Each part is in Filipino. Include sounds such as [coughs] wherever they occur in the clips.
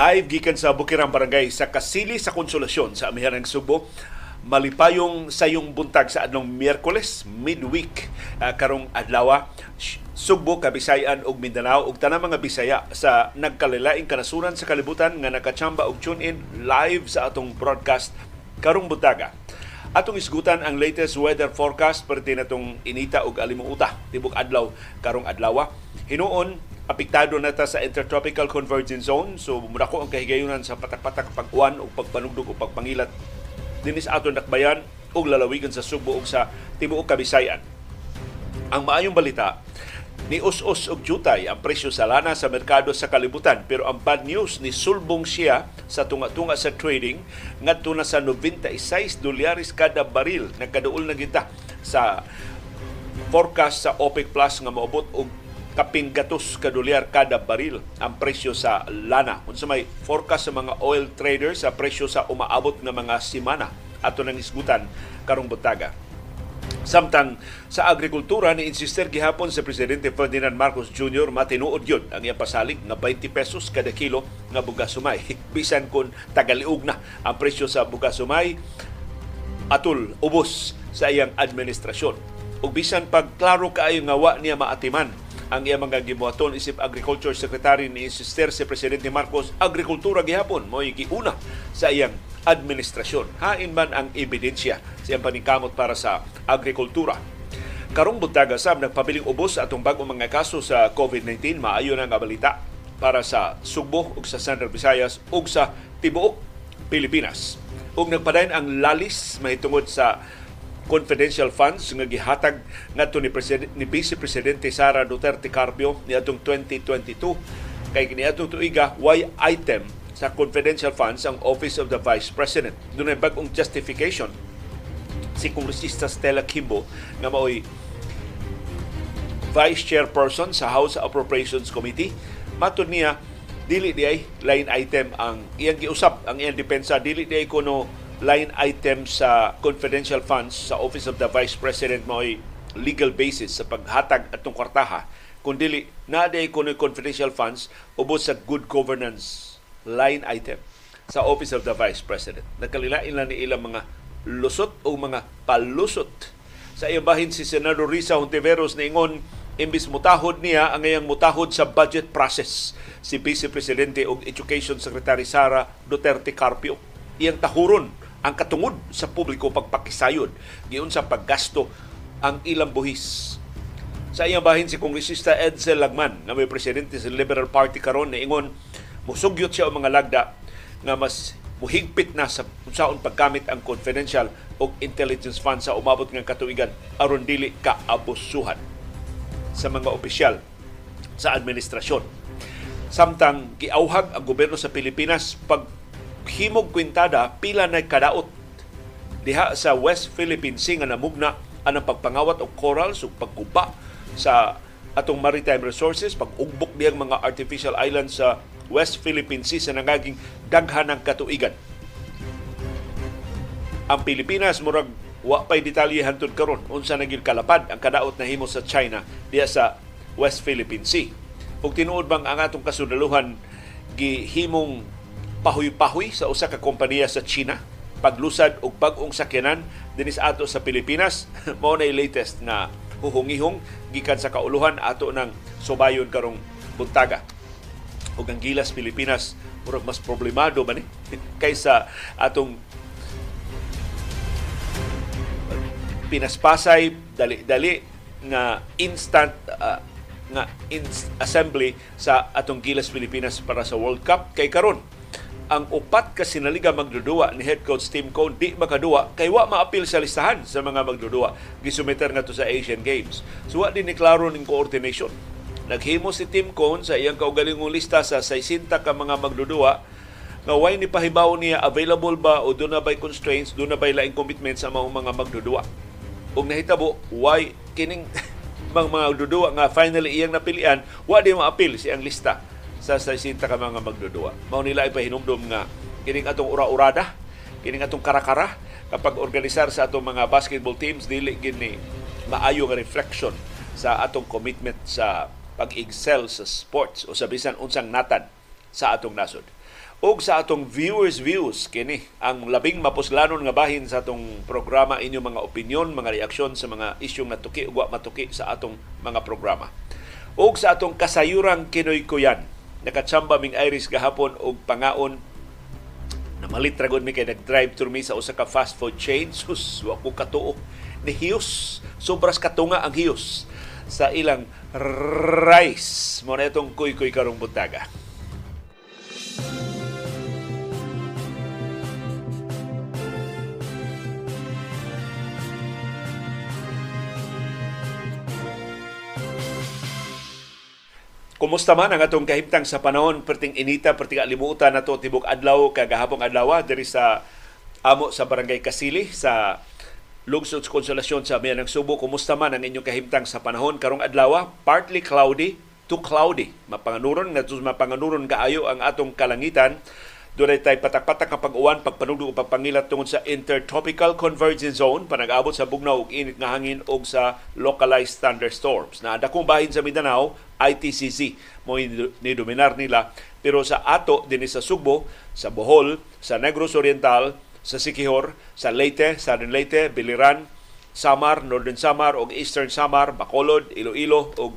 Live gikan sa Bukirang Barangay sa Kasili sa Konsolasyon sa Amihanang Subo. Malipayong sayong buntag sa adlong Miyerkules, midweek uh, karong adlaw. Sugbo, Kabisayan ug Mindanao ug tanang mga Bisaya sa nagkalilaing kanasuran sa kalibutan nga nakachamba og tune in live sa atong broadcast karong buntaga. Atong isgutan ang latest weather forecast perti natong inita ug alimuuta tibok adlaw karong adlaw. Hinuon apektado na ta sa Intertropical Convergence Zone. So, mudako ang kahigayunan sa patak-patak pag-uwan o pagpanugdog o pagpangilat dinis aton nakbayan o lalawigan sa Subo o sa tibuok Kabisayan. Ang maayong balita, ni us-us og jutay ang presyo sa lana sa merkado sa kalibutan pero ang bad news ni sulbong siya sa tunga-tunga sa trading ngadto na sa 96 dolyares kada baril nagkaduol na kita sa forecast sa OPEC Plus nga moabot og kaping gatos kadolyar kada baril ang presyo sa lana. Unsa may forecast sa mga oil traders sa presyo sa umaabot nga mga semana ato nang isgutan karong butaga. Samtang sa agrikultura ni insister gihapon sa presidente Ferdinand Marcos Jr. matinuod yun ang iyang pasalig nga 20 pesos kada kilo nga bugas sumay. [laughs] Bisan kun tagaliog na ang presyo sa bugas sumay atul ubos sa iyang administrasyon. Ug bisan pag klaro kaayo nga wa niya maatiman ang iya mga gibuhaton isip Agriculture Secretary ni insister si Presidente Marcos agrikultura gihapon mo giuna sa iyang administrasyon. Hain man ang ebidensya sa iyang paningkamot para sa agrikultura. Karong buntaga sab nagpabiling ubos sa atong bagong mga kaso sa COVID-19 maayo na nga balita para sa Sugbo ug sa Central Visayas ug sa tibuok Pilipinas. Ug nagpadayon ang lalis mahitungod sa confidential funds nga gihatag ngadto ni President ni Vice Presidente Sara Duterte Carpio ni atong 2022 kay kini atong tuiga why item sa confidential funds ang Office of the Vice President. Dunay bag-ong justification si Kongresista Stella Kimbo nga maoy Vice Chairperson sa House Appropriations Committee. Matod niya, dili di ay line item ang iyang giusap, ang iyang depensa, dili di ay kuno line item sa confidential funds sa Office of the Vice President mo legal basis sa paghatag atong kwartaha kundi na day kuno confidential funds ubos sa good governance line item sa Office of the Vice President. Nakalilain lang ni ilang mga lusot o mga palusot. Sa iyang bahin si Senador Risa Hontiveros na ingon imbis mutahod niya ang iyang mutahod sa budget process si Vice Presidente o Education Secretary Sara Duterte Carpio. Iyang tahuron ang katungod sa publiko pagpakisayod giun sa paggasto ang ilang buhis. Sa iyang bahin si Kongresista Edsel Lagman na may presidente sa Liberal Party karon na ingon musugyot siya ang mga lagda nga mas muhigpit na sa unsaon paggamit ang confidential o intelligence fund sa umabot ng katuigan aron dili kaabusuhan sa mga opisyal sa administrasyon. Samtang giauhag ang gobyerno sa Pilipinas pag himog kwintada pila na kadaot diha sa West Philippine Sea nga namugna anang pagpangawat og corals ug pagkuba sa atong maritime resources, pag-ugbok diyang mga artificial islands sa West Philippine Sea sa nangaging daghan ng katuigan. Ang Pilipinas murag wa pay detalye hantud karon unsa naging kalapad ang kadaot na himo sa China diya sa West Philippine Sea. Ug tinuod bang ang atong kasudaluhan gihimong pahuy-pahuy sa usa ka kompanya sa China. Paglusad og bag-ong sakyanan dinis ato sa Pilipinas. [laughs] Mao na latest na huhungihong gikan sa kauluhan ato ng subayon karong buntaga. Ug ang gilas Pilipinas murag mas problemado ba ni? [laughs] Kaysa atong pinaspasay dali-dali nga instant uh, nga in assembly sa atong gilas Pilipinas para sa World Cup. Kay karon ang upat ka sinaliga magdudua ni head coach Tim Cone di makadua kay wa maapil sa listahan sa mga magdudua gisumiter nga to sa Asian Games. So wa din ni klaro ning coordination. Naghimo si Tim Cone sa iyang kaugalingong lista sa 60 ka mga magdudua nga way ni pahibaw niya available ba o doon na by constraints, doon na by laing commitments sa mga mga magdudua. Ug nahitabo, why kining [laughs] mga magdudua nga finally iyang napilian, wa di maapil si ang lista sa 60 ka mga magdudua. Mao nila ay pahinumdum nga kining atong ura-urada, kining atong karakara kapag organisar sa atong mga basketball teams dili gini maayo nga reflection sa atong commitment sa pag-excel sa sports o sa bisan unsang natad sa atong nasod. og sa atong viewers views kini ang labing mapuslanon nga bahin sa atong programa inyo mga opinion mga reaksyon sa mga isyong natuki ug matuki sa atong mga programa og sa atong kasayurang kinoy kuyan nakatsamba ming Iris gahapon og pangaon. Na malit ragon mi kay nag-drive through mi sa usa ka fast food chain. [laughs] Sus wa ko katuo ni Hiyos. Sobras katunga ang Hiyos sa ilang rice. Mo na itong kuy-kuy karong buntaga Kumusta man ang atong kahimtang sa panahon perting inita perting alimutan nato tibok adlaw kagahapong adlaw diri sa amo sa barangay Kasili sa lungsod konsolasyon sa Mianang Subo. Kumusta man ang inyong kahimtang sa panahon karong adlaw? Partly cloudy to cloudy. Mapanganuron nga mapanganuron kaayo ang atong kalangitan. Doon tay patak-patak kapag uwan, pagpanugdo o pagpangilat tungod sa Intertropical Convergence Zone, panag-abot sa bugnaw og init nga hangin o sa localized thunderstorms. Na dakong bahin sa Mindanao, ITCC mo ni dominar nila. Pero sa ato din sa Subo, sa Bohol, sa Negros Oriental, sa Sikihor, sa Leyte, Southern Leyte, Biliran, Samar, Northern Samar ug Eastern Samar, Bacolod, Iloilo ug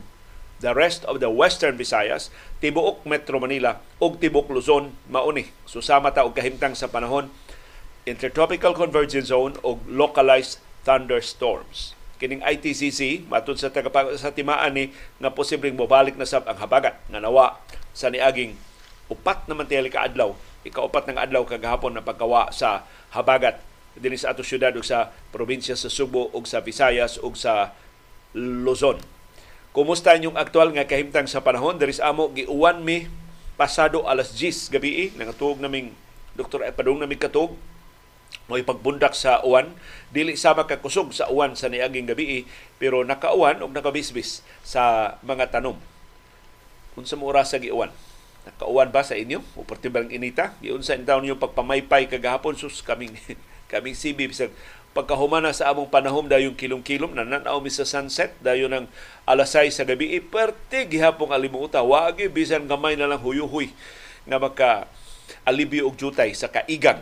the rest of the Western Visayas, tibuok Metro Manila ug tibuok Luzon mauni. Susama ta og kahimtang sa panahon intertropical convergence zone ug localized thunderstorms kining ITCC matud sa taga sa timaan ni nga posibleng mobalik na sab ang habagat nga nawa sa niaging upat naman tiyali ka adlaw ikaupat ng adlaw kagahapon na pagkawa sa habagat dinhi sa ato syudad ug sa probinsya sa Subo ug sa Visayas ug sa Luzon. Kumusta yung aktual nga kahimtang sa panahon? There amo giuwan mi pasado alas 10 gabi nangatug naming Dr. Epadong naming katug mo ipagbundak sa uwan. Dili sama ka kusog sa uwan sa niaging gabi pero nakauwan og nakabisbis sa mga tanom. Unsa mo oras sa giuwan? Nakauwan ba sa inyo? O partibang inita? Giunsa in taon yung pagpamaypay kagahapon? Sus kaming [laughs] kaming sibi bisag pagkahumana sa among panahom dayong kilom-kilom nananaw mi sa sunset dayon ng alasay sa gabi perte gihapong alimuta wagi bisan gamay na lang huyuhoy nga maka alibyo og jutay sa kaigang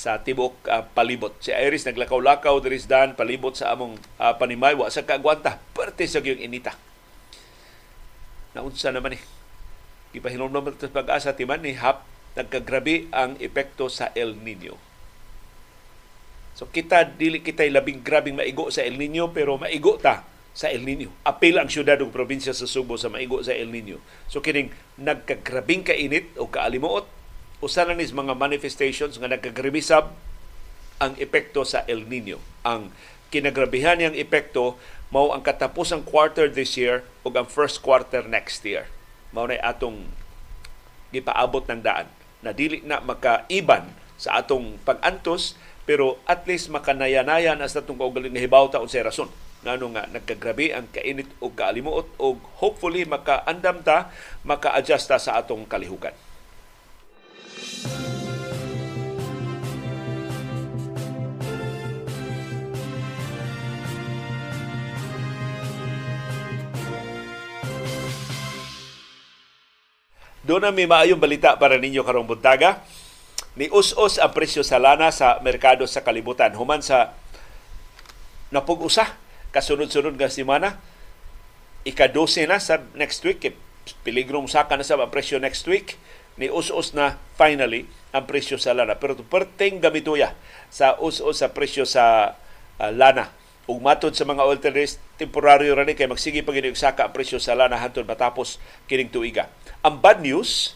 sa tibok uh, palibot. Si Iris naglakaw-lakaw diri dan palibot sa among uh, panimay wa sa kagwanta parte sa gyung inita. Naunsa naman eh. Gipahinom naman sa pag-asa timan ni hap nagkagrabe ang epekto sa El Nino. So kita dili kita labing grabing maigo sa El Nino pero maigo ta sa El Nino. Apil ang syudad ug probinsya sa Subo sa maigo sa El Nino. So kining nagkagrabing kainit o kaalimuot usa na nis mga manifestations nga nagkagribisab ang epekto sa El Nino. Ang kinagrabihan niyang epekto mao ang katapusang quarter this year ug ang first quarter next year. Mao na atong gipaabot ng daan na dili na makaiban sa atong pag-antos pero at least makanayanayan as natong kaugaling nga hibaw ta unsay rason ngano nga nagkagrabe ang kainit o kaalimuot o hopefully makaandam ta maka-adjust ta sa atong kalihukan. Doon na may maayong balita para ninyo karong buntaga. Ni us-us ang presyo sa lana sa merkado sa kalibutan. Human sa napug-usa kasunod-sunod nga semana ika-12 na sa next week. Piligrong saka na sa presyo next week. Ni us-us na finally ang presyo sa lana. Pero perteng gamituya sa us-us sa presyo sa uh, lana. Ug matod sa mga oil temporaryo ra ni kay magsige pa gid saka ang presyo sa lana hantod matapos kining tuiga. Ang bad news,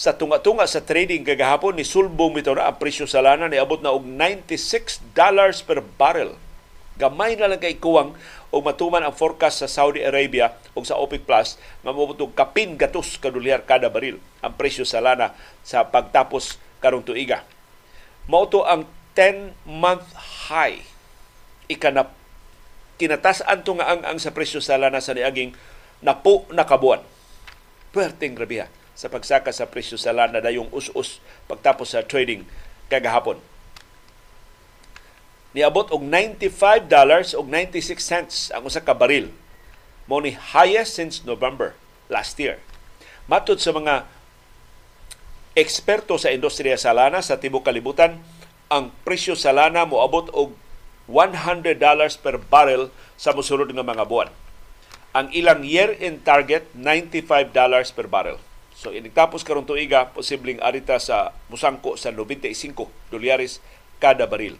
sa tunga-tunga sa trading kagahapon ni sulbong bitaw na ang presyo sa lana ni abot na og 96 dollars per barrel. Gamay na lang kay kuwang o matuman ang forecast sa Saudi Arabia o sa OPEC Plus nga mabutong kapin gatos kadulyar kada baril ang presyo sa lana sa pagtapos karong tuiga. Mao ang 10-month high ikanap kinatasan to nga ang, ang sa presyo sa lana sa niaging napo na kabuan perting grabiha sa pagsaka sa presyo sa lana dayong us-us pagtapos sa trading kagahapon. Niabot og 95 dollars og 96 cents ang usa ka baril. Mo ni highest since November last year. Matod sa mga Eksperto sa industriya sa lana sa tibok kalibutan, ang presyo sa lana moabot og $100 per barrel sa mosunod nga mga buwan. Ang ilang year-end target, $95 per barrel. So inigtapos karon tuiga posibleng arita sa musangko sa 95 dolyares kada baril.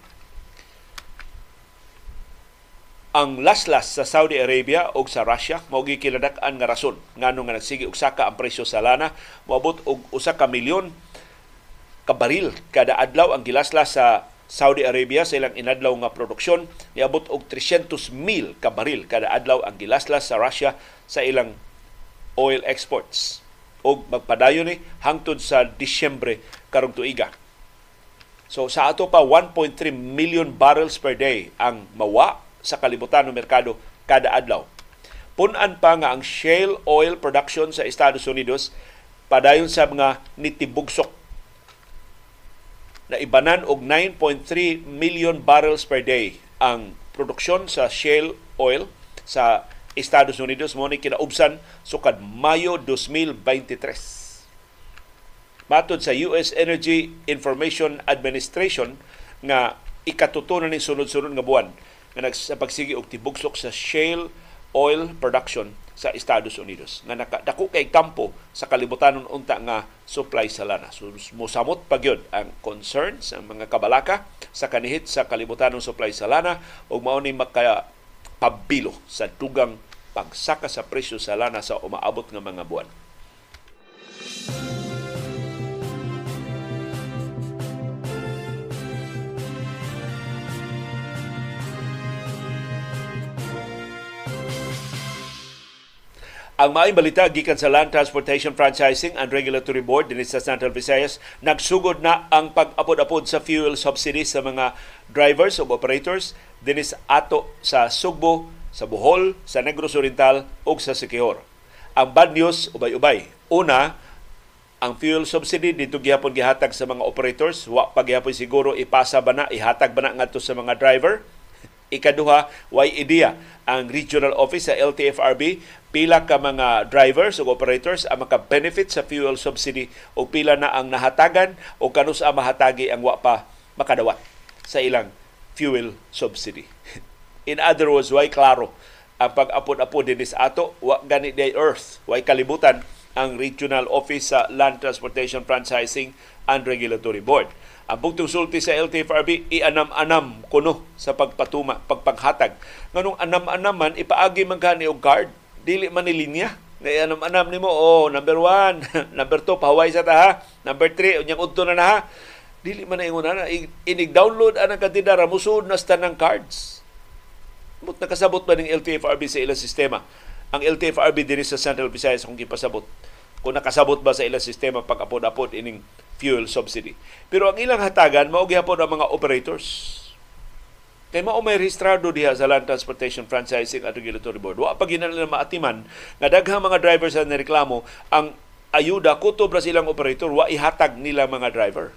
Ang laslas sa Saudi Arabia o sa Russia mao gikiladak-an nga rason ngano nga nagsige og saka ang presyo sa lana. Moabot og usa ka milyon ka baril kada adlaw ang gilaslas sa Saudi Arabia sa ilang inadlaw nga produksyon. Niabot og 300 mil ka baril kada adlaw ang gilaslas sa Russia sa ilang oil exports og magpadayon ni hangtod sa Disyembre karong tuiga. So sa ato pa 1.3 million barrels per day ang mawa sa kalibutan ng merkado kada adlaw. Punan pa nga ang shale oil production sa Estados Unidos padayon sa mga nitibugsok na ibanan og 9.3 million barrels per day ang produksyon sa shale oil sa Estados Unidos mo ni kinaubsan sukad Mayo 2023. Matod sa US Energy Information Administration nga ikatutunan ni sunod-sunod nga buwan nga nagsapagsige og tibugsok sa shale oil production sa Estados Unidos nga nakadako kay kampo sa kalibutan unta nga supply sa lana. So mosamot pa gyud ang concerns ang mga kabalaka sa kanihit sa kalibutan supply sa lana ug mao ni maka pabilo sa dugang pagsaka sa presyo sa lana sa umaabot nga mga buwan. Ang maayong balita gikan sa Land Transportation Franchising and Regulatory Board dinhi sa Central Visayas nagsugod na ang pag-apod-apod sa fuel subsidy sa mga drivers o operators dinhi sa ato sa Sugbo, sa Bohol, sa Negros Oriental ug sa Siquijor. Ang bad news ubay-ubay. Una, ang fuel subsidy dito gihapon gihatag sa mga operators, wa pa gihapon siguro ipasa ba na, ihatag ba na ngadto sa mga driver? Ikaduha, way idea ang regional office sa LTFRB pila ka mga drivers o operators ang maka-benefit sa fuel subsidy o pila na ang nahatagan o kanus ang mahatagi ang wa pa makadawat sa ilang fuel subsidy. [laughs] In other words, way klaro ang pag-apod-apod din sa ato, wa gani day earth, way kalibutan ang regional office sa Land Transportation Franchising and Regulatory Board. Bugtong sulti sa LTFRB, ianam-anam kuno sa pagpatuma, pagpaghatag. Nganong anam-anaman, ipaagi man gani og guard. Dili man ni linya. Nga anam-anam nimo oh number one. [laughs] Number two pahaway sa ta ha number three unyang udto na na dili man na ingon na inig-download anang kantidad musud na stand ng cards. Mut nakasabot ba ning LTFRB sa ilang sistema? Ang LTFRB diri sa Central Visayas kung gipasabot kung nakasabot ba sa ilang sistema pag-apod-apod ining fuel subsidy pero ang ilang hatagan mao ang mga operators Kay mao may rehistrado diha sa Land Transportation Franchising and Regulatory Board. Wa pa maatiman nga daghang mga drivers sa nireklamo ang ayuda kutob ra silang operator wa ihatag nila mga driver.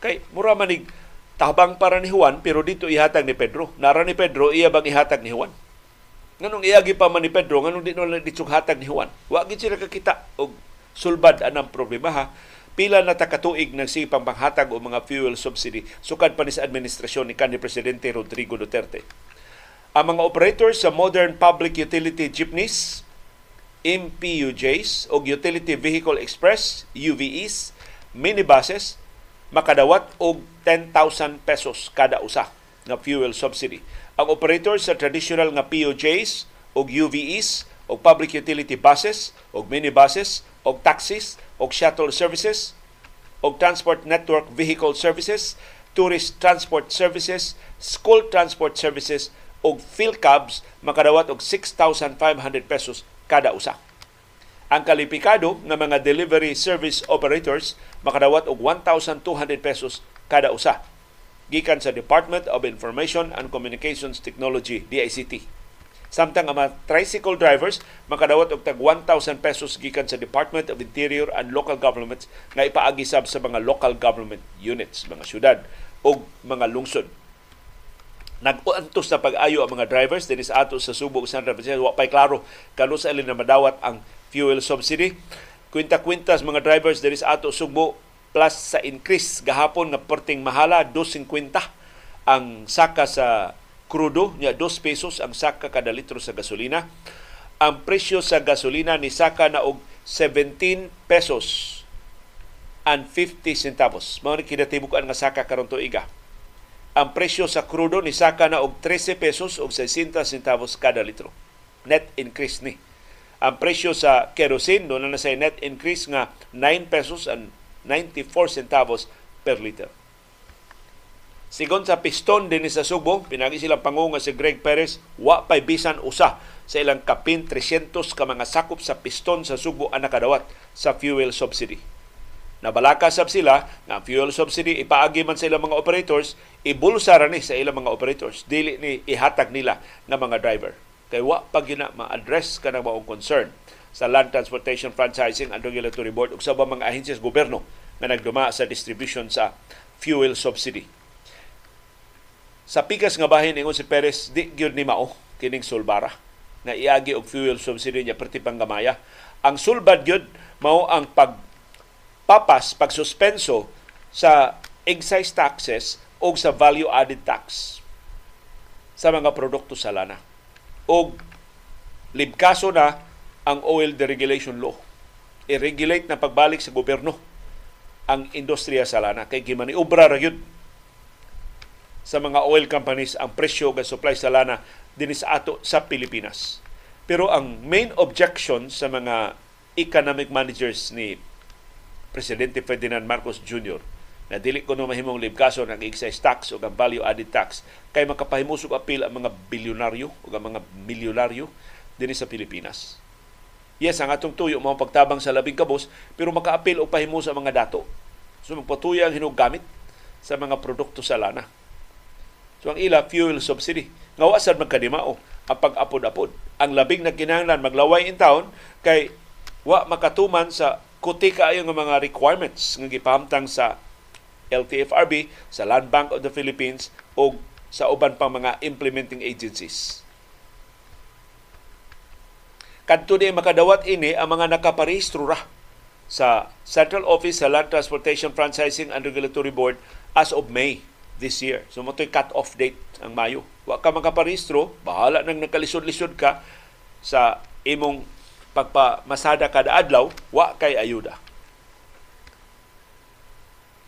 Kay mura manig tabang para ni Juan pero dito ihatag ni Pedro. Nara ni Pedro iya bang ihatag ni Juan? Nganong iyagi pa man ni Pedro nganong di no ditsong hatag ni Juan? Wa gid sila kakita og sulbad anang problema ha pila na takatuig ng sipang panghatag o mga fuel subsidy sukad pa ni sa administrasyon ni kanhi Presidente Rodrigo Duterte. Ang mga operators sa Modern Public Utility Jeepneys, MPUJs o Utility Vehicle Express, UVEs, minibuses, makadawat og 10,000 pesos kada usa nga fuel subsidy. Ang operators sa traditional nga PUJs o UVEs o public utility buses o minibuses o taxis o shuttle services o transport network vehicle services, tourist transport services, school transport services o PhilCabs makadawat og 6,500 pesos kada usa. Ang kalipikado ng mga delivery service operators makadawat og 1,200 pesos kada usa gikan sa Department of Information and Communications Technology DICT. Samtang ang mga tricycle drivers makadawat og tag 1,000 pesos gikan sa Department of Interior and Local Governments nga ipaagi sa mga local government units, mga syudad o mga lungsod. Nag-uantos na pag-ayo ang mga drivers din sa ato sa Subo San Rafael. Wa pay klaro kano sa na madawat ang fuel subsidy kwinta-kwintas mga drivers diri sa ato Sugbo plus sa increase gahapon nga perting mahala 2.50 ang saka sa krudo nya 2 pesos ang saka kada litro sa gasolina ang presyo sa gasolina ni saka na og 17 pesos and 50 centavos. Mao ni kinatibukan nga saka karon tuiga. Ang presyo sa krudo ni saka na og 13 pesos og 60 centavos kada litro. Net increase ni. Ang presyo sa kerosene doon na sa net increase nga 9 pesos and 94 centavos per liter. Sigon sa piston din sa Subo, pinagi silang pangunga si Greg Perez, wa pay bisan usa sa ilang kapin 300 ka mga sakop sa piston sa Subo ang nakadawat sa fuel subsidy. Nabalaka sab sila nga fuel subsidy ipaagi man sa ilang mga operators, ibulsa ra ni sa ilang mga operators, dili ni ihatag nila nga mga driver. Kay wa pa gina ma-address kanang maong concern sa Land Transportation Franchising and Regulatory Board ug sa mga ahensyas gobyerno nga nagduma sa distribution sa fuel subsidy sa pikas nga bahin ingon si Perez, di gyud ni mao kining sulbara na iagi og fuel subsidy niya perti gamaya. Ang sulbad gyud mao ang pagpapas, pagsuspenso sa excise taxes o sa value added tax sa mga produkto sa lana. O libkaso na ang oil deregulation law. I-regulate na pagbalik sa gobyerno ang industriya sa lana kay gimaniubra ra gyud sa mga oil companies ang presyo ng supply sa lana dinis ato sa Pilipinas. Pero ang main objection sa mga economic managers ni Presidente Ferdinand Marcos Jr. na dili ko no mahimong libkaso ng excise tax o ang value added tax kay makapahimusog apil ang mga bilyonaryo o ang mga milyonaryo dinhi sa Pilipinas. Yes, ang atong tuyo mga pagtabang sa labing kabos pero makaapil o pahimus ang mga dato. So magpatuya ang hinugamit sa mga produkto sa lana. So ang ila fuel subsidy. Nga wasad magkadimao ang pag-apod-apod. Ang labing na kinahanglan maglaway in town kay wa makatuman sa kuti kaayo nga mga requirements nga gipahamtang sa LTFRB, sa Land Bank of the Philippines o sa uban pang mga implementing agencies. Kadto di makadawat ini ang mga nakaparehistro ra sa Central Office sa Land Transportation Franchising and Regulatory Board as of May this year. So motoy cut-off date ang Mayo. Wa ka makaparehistro, bahala nang nagkalisod-lisod ka sa imong pagpamasada kada adlaw, wa kay ayuda.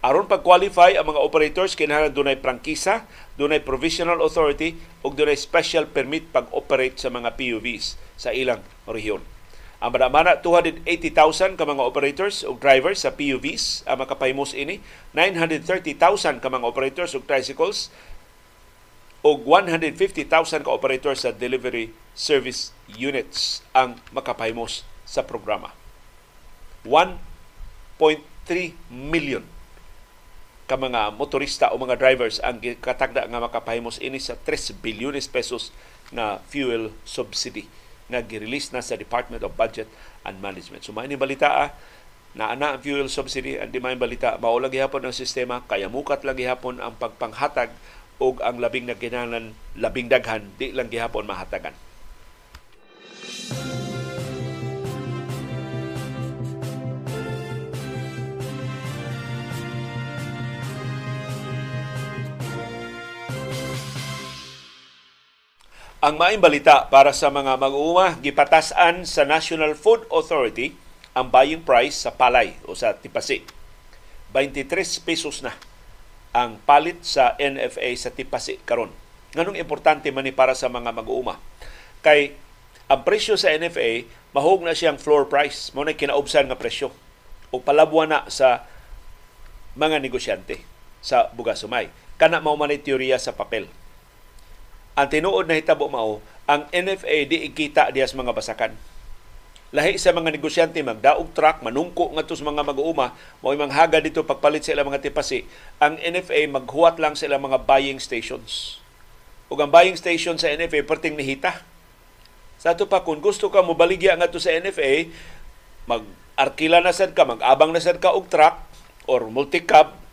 Aron pag-qualify ang mga operators kinahanglan dunay prangkisa, dunay provisional authority ug dunay special permit pag-operate sa mga PUVs sa ilang rehiyon. Ang madamana 280,000 ka mga operators o drivers sa PUVs ang makapahimos ini, 930,000 ka mga operators o tricycles o 150,000 ka operators sa delivery service units ang makapahimos sa programa. 1.3 million ka mga motorista o mga drivers ang katagda nga makapahimos ini sa 3 bilyones pesos na fuel subsidy nga girelease na sa Department of Budget and Management. So maini balita ah, na ana ang fuel subsidy ang di may balita mao lagi hapon ang sistema kaya mukat lagi hapon ang pagpanghatag og ang labing na kinahanglan labing daghan di lang gihapon mahatagan. Ang maing balita para sa mga mag-uuma, gipatasan sa National Food Authority ang buying price sa palay o sa tipasi. 23 pesos na ang palit sa NFA sa tipasi karon. Nganong importante man ni para sa mga mag-uuma? Kay ang presyo sa NFA mahog na siyang floor price, mo na kinaubsan nga presyo o palabwa na sa mga negosyante sa bugasumay. Kana mao man teorya sa papel ang tinuod na hitabo mao, ang NFA di ikita dias mga basakan. Lahi sa mga negosyante magdaog truck, manungko ngadto sa mga mag-uuma, mo imong haga dito pagpalit sa ilang mga tipasi, ang NFA maghuwat lang sa ilang mga buying stations. Ug ang buying station sa NFA perting nihita. Sa ato pa kung gusto ka mo baligya ngadto sa NFA, mag-arkila na sad ka, mag-abang na sad ka og truck or multi-cab,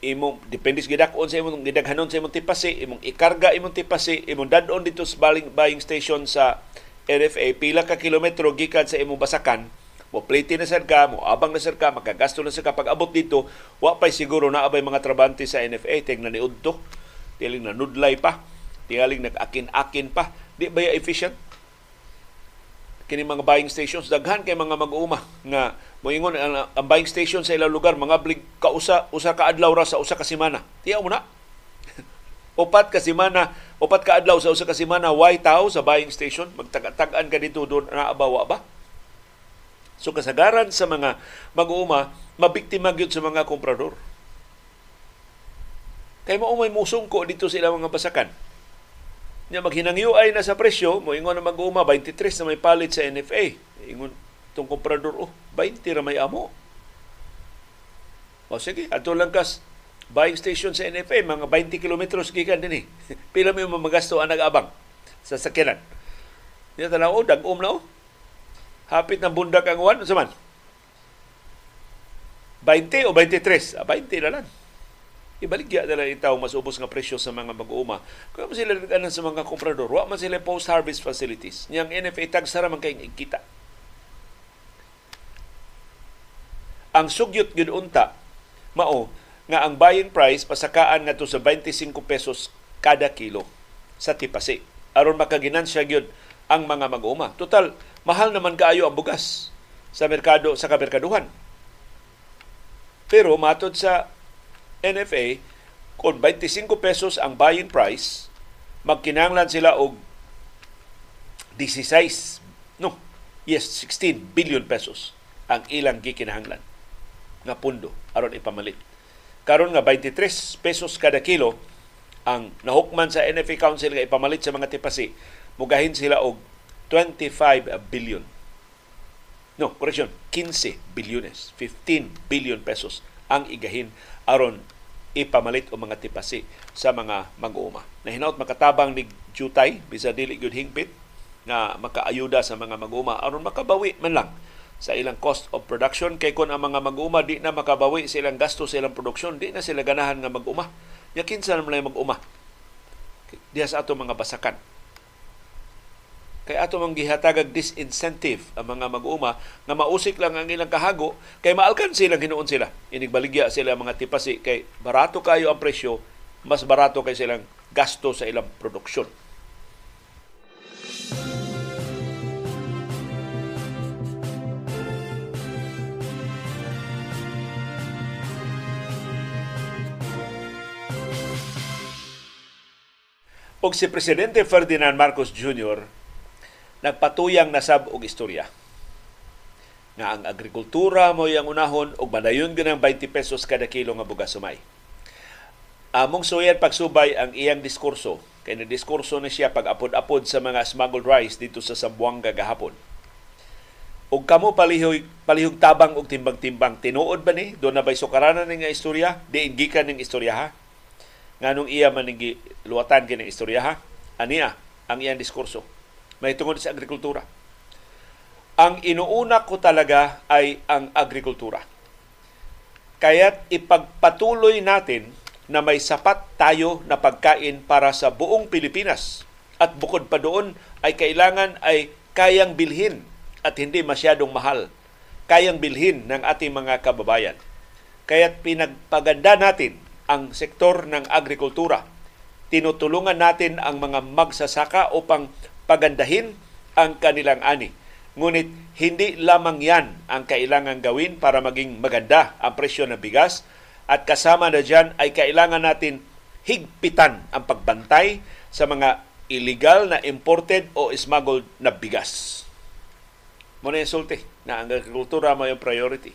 imong depende sa gidakon sa imong gidaghanon sa imong tipasi, imong ikarga imong tipasi, imong dadon dito sa buying, buying station sa NFA pila ka kilometro gikan sa imong basakan mo plate na sad ka, mo abang na sad ka, makagasto na sad ka. Abot dito, wa pa'y siguro na abay mga trabante sa NFA, tingnan ni Udto, tiling na nudlay pa, tingaling nag-akin-akin pa. Di ba efficient? Kini mga buying stations, daghan kay mga mag-uuma nga moingon ang, ang buying station sa ilang lugar, mga blig kausa, usa ka adlaw ra sa usa ka semana. Tiyaw mo na. [laughs] upat ka semana, upat ka adlaw sa usa ka semana, why tao sa buying station? Magtag-an ka dito doon na abawa ba? So kasagaran sa mga mag-uuma, mabiktima gyud sa mga komprador. Kay mo umay musong ko dito sa ilang mga basakan. Nya maghinangyo na sa presyo, mo ingon na mag-uuma 23 na may palit sa NFA. Ingon tong komprador, oh, 20 ra may amo. O sige, ato lang kas buying station sa NFA, mga 20 kilometros gikan din eh. [laughs] Pila yung mamagasto ang nag-abang sa sakyanan. Na tanaw, oh, dag-om na oh. Hapit ng bundak ang uwan, man? 20 o 23? Ah, 20 na lang. Ibaligya na lang itaw mas ubos nga presyo sa mga mag-uuma. Kung sila nagkanan sa mga komprador, wa man sila post-harvest facilities. Niyang NFA tag sara man kayong ikita. Ang sugyot gyud unta mao nga ang buying price pasakaan ngadto sa 25 pesos kada kilo sa tipasi aron makaginansya gyud ang mga mag-uuma. Total, mahal naman kaayo ang bugas sa merkado sa kamerkaduhan. Pero matod sa NFA, kung 25 pesos ang buying price, magkinanglan sila og 16, no, yes, 16 billion pesos ang ilang gikinahanglan nga pundo aron ipamalit. Karon nga 23 pesos kada kilo ang nahukman sa NFA Council nga ipamalit sa mga tipasi, mugahin sila og 25 billion. No, correction, 15 bilyones, 15 billion pesos ang igahin aron ipamalit o mga tipasi sa mga mag-uuma. Na hinaut makatabang ni Jutay, bisa dili gyud hingpit na makaayuda sa mga mag-uuma aron makabawi man lang sa ilang cost of production. Kay kun ang mga mag-uma di na makabawi sa ilang gasto sa ilang produksyon di na sila ganahan nga mag-uma nya kinsa naman mag-uma diha sa ato mga basakan kay ato mang gihatagag disincentive ang mga mag-uma nga mausik lang ang ilang kahago kay maalkan silang hinuon sila. Inigbaligya sila mga tipasi kay barato kayo ang presyo mas barato kay silang gasto sa ilang produksyon. Og si Presidente Ferdinand Marcos Jr nagpatuyang nasab og istorya. Nga ang agrikultura mo yang unahon og madayon ganang 20 pesos kada kilo nga bugas sumay. Among suyan pagsubay ang iyang diskurso kay na diskurso ni siya pag-apod-apod sa mga smuggled rice dito sa Zamboanga gahapon. Og kamo palihog palihog tabang og timbang-timbang. Tinuod ba ni? Do na bay sukaranan ni nga istorya? Diin gikan ning istorya ha? Nganong iya man ning luwatan kini istorya ha? Aniya ang iyang diskurso may tungod sa agrikultura. Ang inuuna ko talaga ay ang agrikultura. Kaya't ipagpatuloy natin na may sapat tayo na pagkain para sa buong Pilipinas. At bukod pa doon ay kailangan ay kayang bilhin at hindi masyadong mahal. Kayang bilhin ng ating mga kababayan. Kaya't pinagpaganda natin ang sektor ng agrikultura. Tinutulungan natin ang mga magsasaka upang pagandahin ang kanilang ani. Ngunit hindi lamang yan ang kailangan gawin para maging maganda ang presyo ng bigas at kasama na dyan ay kailangan natin higpitan ang pagbantay sa mga illegal na imported o smuggled na bigas. Muna yung sulti na ang agrikultura mo yung priority.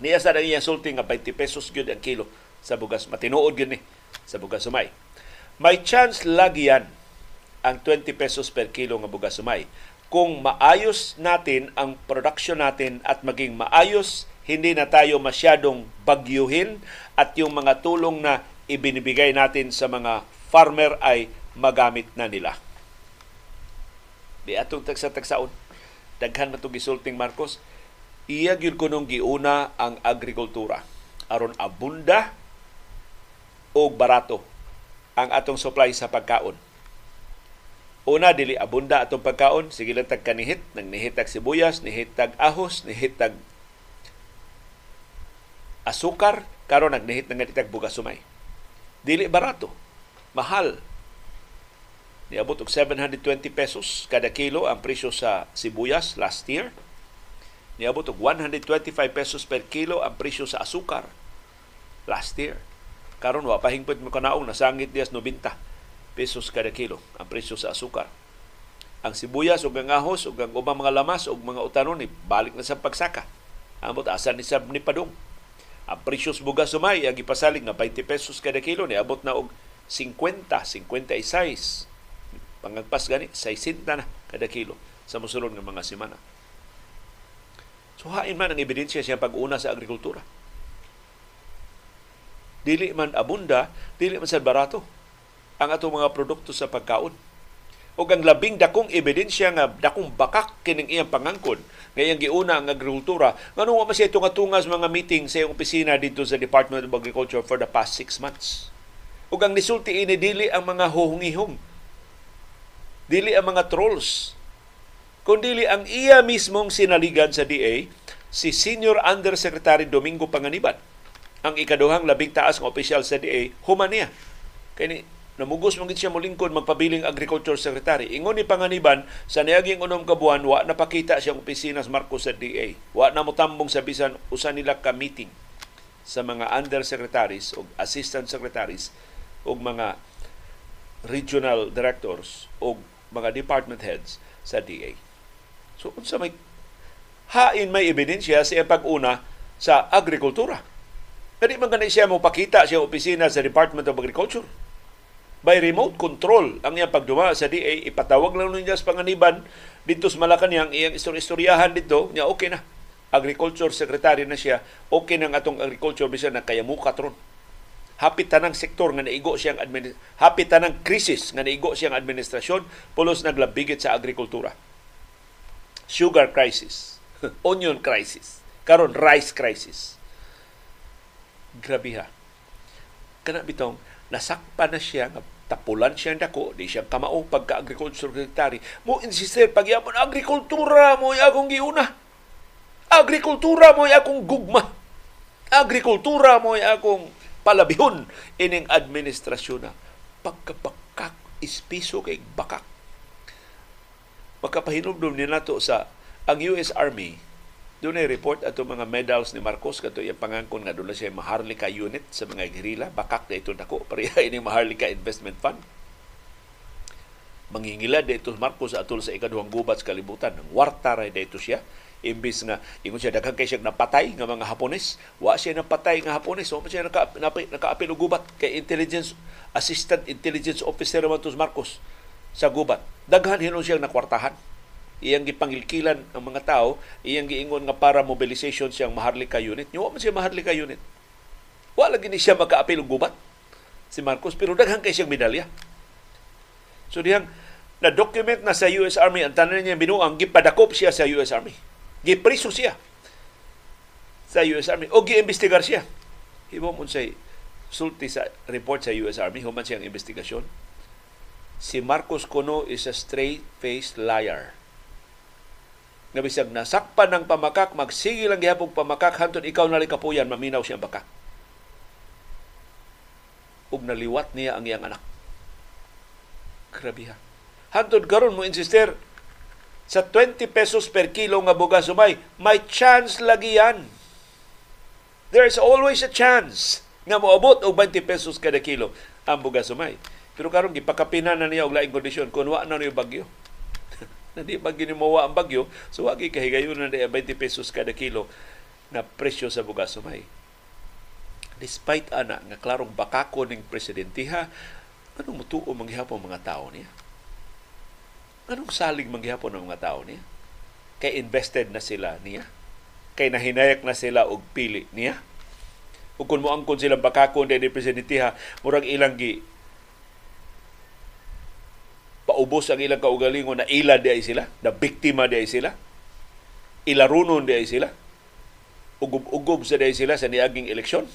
Niya sa na yung sulti nga 20 pesos gyud ang kilo sa bugas. Matinuod yun eh sa bugas sumay. May chance lagi yan ang 20 pesos per kilo nga bugas sumay. Kung maayos natin ang production natin at maging maayos, hindi na tayo masyadong bagyuhin at yung mga tulong na ibinibigay natin sa mga farmer ay magamit na nila. Di atong tagsa-tagsaon. Daghan na itong gisulting Marcos. Iya gyud kunong giuna ang agrikultura. aron abunda o barato ang atong supply sa pagkaon Una, dili abunda atong pagkaon. Sige lang tag kanihit. Nagnihitag sibuyas, nihitag ahos, nihitag asukar. karon nagnihit ng itag bugas sumay. Dili barato. Mahal. Niabot og 720 pesos kada kilo ang presyo sa sibuyas last year. Niabot og 125 pesos per kilo ang presyo sa asukar last year. Karon wa pahingpit mo kanaong nasangit dias 90 pesos kada kilo ang presyo sa asukar. Ang sibuyas ug ang ahos ug ang ubang mga lamas ug mga utanon ni balik na sa pagsaka. Amot asa ni sab ni padung. Ang presyo sa bugas sumay ang ipasalig nga 20 pesos kada kilo ni abot na og 50, 56 Pangagpas gani, 60 na kada kilo sa musulod ng mga semana. So hain man ang ebidensya siya pag-una sa agrikultura. Dili man abunda, dili man sa barato ang atong mga produkto sa pagkaon. O ang labing dakong ebidensya nga dakong bakak kining iyang pangangkon ngayang giuna ang agrikultura ngano wa man siya tunga-tunga mga meeting sa iyong opisina dito sa Department of Agriculture for the past six months. Ug ang nisulti ini dili ang mga huhungihong dili ang mga trolls, kundi ang iya mismong sinaligan sa DA, si Senior Undersecretary Domingo Panganiban, ang ikaduhang labing taas ng opisyal sa DA, human niya. Namugos mong siya mulingkod magpabiling agriculture secretary. Ingon ni Panganiban, sa niaging unom kabuan, wa napakita siyang opisina sa Marcos sa DA. Wa na mutambong sa bisan usa nila ka meeting sa mga undersecretaries o assistant secretaries o mga regional directors o mga department heads sa DA. So unsa may hain may ebidensya sa pag-una sa agrikultura. Kani man ganit siya mo pakita siya opisina sa Department of Agriculture. By remote control ang iyang pagduma sa DA, ipatawag lang niya sa panganiban dito sa Malacanang, iyang istoryahan dito, niya okay na. Agriculture Secretary na siya, okay nang atong agriculture bisan na kaya mukat ron hapit tanang sektor nga naigo siyang administ- hapit tanang krisis nga naigo siyang administrasyon pulos naglabigit sa agrikultura. Sugar crisis, [laughs] onion crisis, karon rice crisis. Grabe ha. Kana bitong nasakpa na siya nga tapulan siya dako di siya kamao pagka agriculture secretary mo insister pagyapon agrikultura mo akong giuna. Agrikultura mo akong gugma. Agrikultura mo akong palabihon. Ining administrasyon na pagkabakak ispiso kay bakak. Makapahinumdum ni nato sa ang US Army doon ay report ato mga medals ni Marcos kato yung pangangkon nga doon siya Maharlika unit sa mga gerila. Bakak na ito nako pareha ini Maharlika Investment Fund. Mangingila dito Marcos atol sa ikaduhang gubat sa kalibutan. Ng warta ray dito siya. Imbis nga ingon siya daghang kay siya napatay nga mga Hapones. Wa siya napatay nga Hapones. So siya naka nakaapil og gubat kay intelligence assistant intelligence officer man Marcos sa gubat. Daghan hinon siya nakwartahan iyang gipangilkilan ang mga tao iyang giingon nga para mobilization siyang Maharlika unit. Wa man siya Maharlika unit. Wa lagi ni siya makaapil gubat. Si Marcos pero daghan kay siyang medalya. So diyang na document na sa US Army ang tanan niya binuang gipadakop siya sa US Army. Gipriso siya sa US Army. O giimbestigar siya. Hibo mo say sulti sa report sa US Army, human siyang investigasyon. Si Marcos Cono is a straight-faced liar. Nga bisag nasakpan ng pamakak, magsige lang gihapong pamakak, hantod ikaw na kapuyan, maminaw siyang bakak. Ug naliwat niya ang iyang anak. Grabe ha. Hantod karon mo insister, sa 20 pesos per kilo nga bugas sumay, may chance lagi yan. There's always a chance nga moabot og 20 pesos kada kilo ang bugas sumay. Pero karon gipakapinan na niya og laing kondisyon kun wa na niyo bagyo. Na di ba ginimawa ang bagyo, so wagi kahigayon na 20 pesos kada kilo na presyo sa bugas sumay. Despite ana nga klarong bakako ning presidentiha, anong mutuo manghihapon mga tao niya? Anong salig mangyapon ng mga tao niya? Kay invested na sila niya? Kay nahinayak na sila og pili niya? O kung mo angkon silang bakakon din ni Presidentiha, murag ilang gi paubos ang ilang kaugalingon na ila di ay sila, na biktima di ay sila, ilarunon di ay sila, ugob-ugob sa di ay sila sa niaging eleksyon.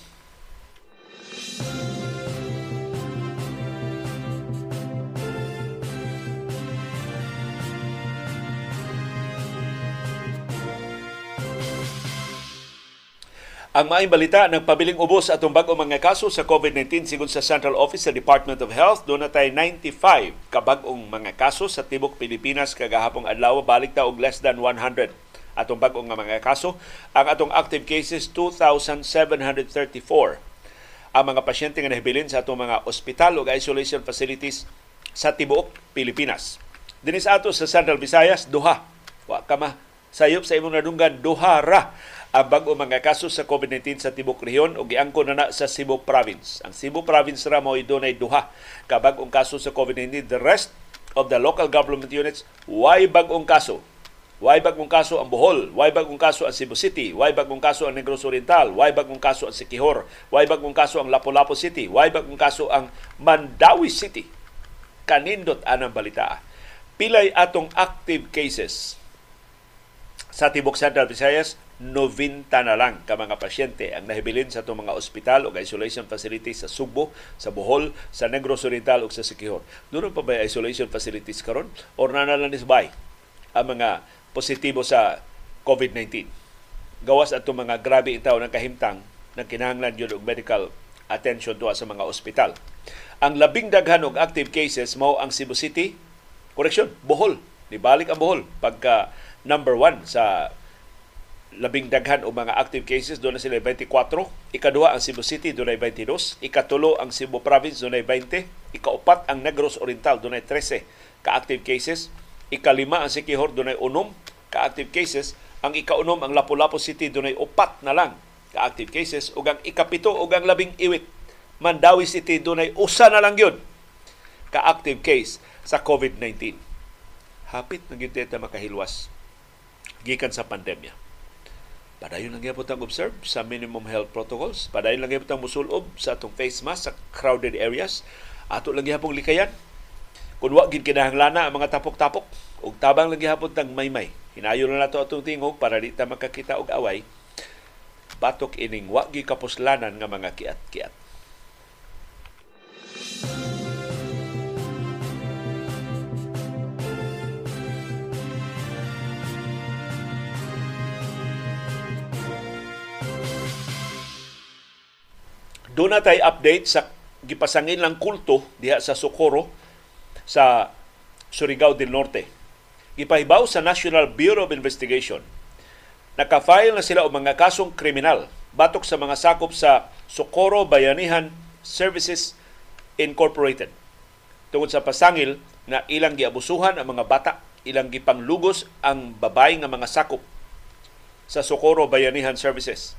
Ang maayong balita ng pabiling ubos atong bag-o mga kaso sa COVID-19 sigon sa Central Office sa Department of Health doon na tayo 95 kabag-ong mga kaso sa tibok Pilipinas kagahapong adlaw balik ta og less than 100 atong bag-ong mga kaso. Ang atong active cases 2,734. Ang mga pasyente nga nahibilin sa atong mga ospital ug isolation facilities sa tibuok Pilipinas. Dinis ato sa Central Visayas duha. Wa ka ma sayop sa imong nadunggan duha ra ang bag-o mga kaso sa COVID-19 sa Tibok Rehiyon o giangko na na sa Cebu Province. Ang Cebu Province ra mo dunay duha ka bag-ong kaso sa COVID-19. The rest of the local government units why bag-ong kaso. Why bagong kaso ang Bohol? Why bagong kaso ang Cebu City? Why bagong kaso ang Negros Oriental? Why bagong kaso ang Siquijor? Why bagong kaso ang Lapu-Lapu City? Why bagong kaso ang Mandawi City? Kanindot anang balita. Pilay atong active cases sa Tibok Central Visayas 90 na lang ka mga pasyente ang nahibilin sa itong mga ospital o isolation facilities sa Subo, sa Bohol, sa Negros Oriental o sa Siquijor. Doon pa ba isolation facilities karon or na lang nisbay ang mga positibo sa COVID-19? Gawas at mga grabe itaw ng kahimtang ng kinahanglan yun og medical attention tuwa sa mga ospital. Ang labing daghan og active cases mao ang Cebu City, correction, Bohol. Nibalik ang Bohol pagka number one sa labing daghan o mga active cases doon na sila 24 ikaduha ang Cebu City doon ay 22 ikatulo ang Cebu Province doon ay 20 ikaupat ang Negros Oriental doon ay 13 ka-active cases. Ikalima ang Siquijor doon ay unom ka-active cases. Ang ikaunom ang Lapu-Lapu City doon ay upat na lang ka-active cases. Ug ang ikapito ug ang labing iwit Mandawi City doon ay usa na lang yun ka-active case sa COVID-19 hapit na gyud makahilwas gikan sa pandemya Padayon lang gyapon ang observe sa minimum health protocols. Padayon lang gyapon ang musulob sa atong face mask sa crowded areas. Ato lang gyapon likayan. Kung wa gid kinahanglan ang mga tapok-tapok ug tabang lang gyapon tang maymay. Hinayon na nato atong tingog para di ta makakita og away. Batok ining wa gi kapuslanan nga mga kiat-kiat. Doon na tayo update sa gipasangin lang kulto diha sa Socorro sa Surigao del Norte. Gipahibaw sa National Bureau of Investigation. Nakafile na sila og mga kasong kriminal batok sa mga sakop sa Socorro Bayanihan Services Incorporated. Tungod sa pasangil na ilang giabusuhan ang mga bata, ilang gipanglugos ang babay nga mga sakop sa Socorro Bayanihan Services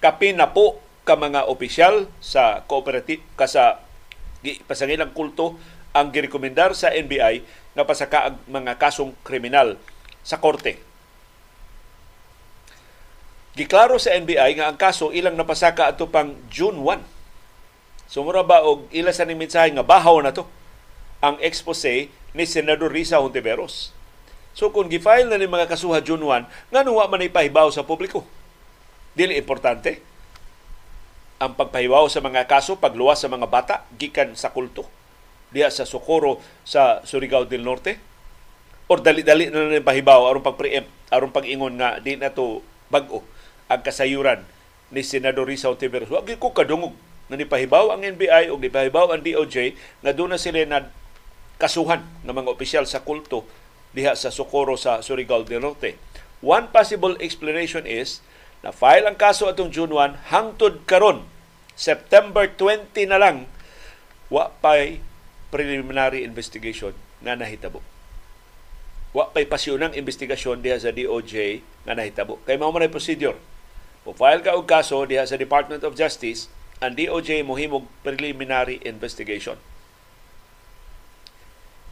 kapin na po ka mga opisyal sa cooperative ka sa pasangilang kulto ang girekomendar sa NBI nga pasaka ang mga kasong kriminal sa korte. Giklaro sa NBI nga ang kaso ilang napasaka ato pang June 1. Sumura ba og ila sa ning mensahe nga bahaw na to ang expose ni Senador Risa Hontiveros. So kung gifile na ni mga kasuha June 1, nga wa man ipahibaw sa publiko Dili importante ang pagpahiwaw sa mga kaso pagluwas sa mga bata gikan sa kulto diha sa Socorro sa Surigao del Norte or dali-dali na lang pahibaw aron pag-preempt aron pag-ingon nga di na to bag-o ang kasayuran ni Senador Risa Ontiveros. Wa ko kadungog na nipahibaw ang NBI o nipahibaw ang DOJ na doon na sila na kasuhan ng mga opisyal sa kulto diha sa Socorro sa Surigao del Norte. One possible explanation is na file ang kaso atong June 1 hangtod karon September 20 na lang wa pay preliminary investigation nga nahitabo. Wa pay pasyonang investigasyon diha sa DOJ nga nahitabo. Kay mao man procedure. O file ka og kaso diha sa Department of Justice, ang DOJ mohimog preliminary investigation.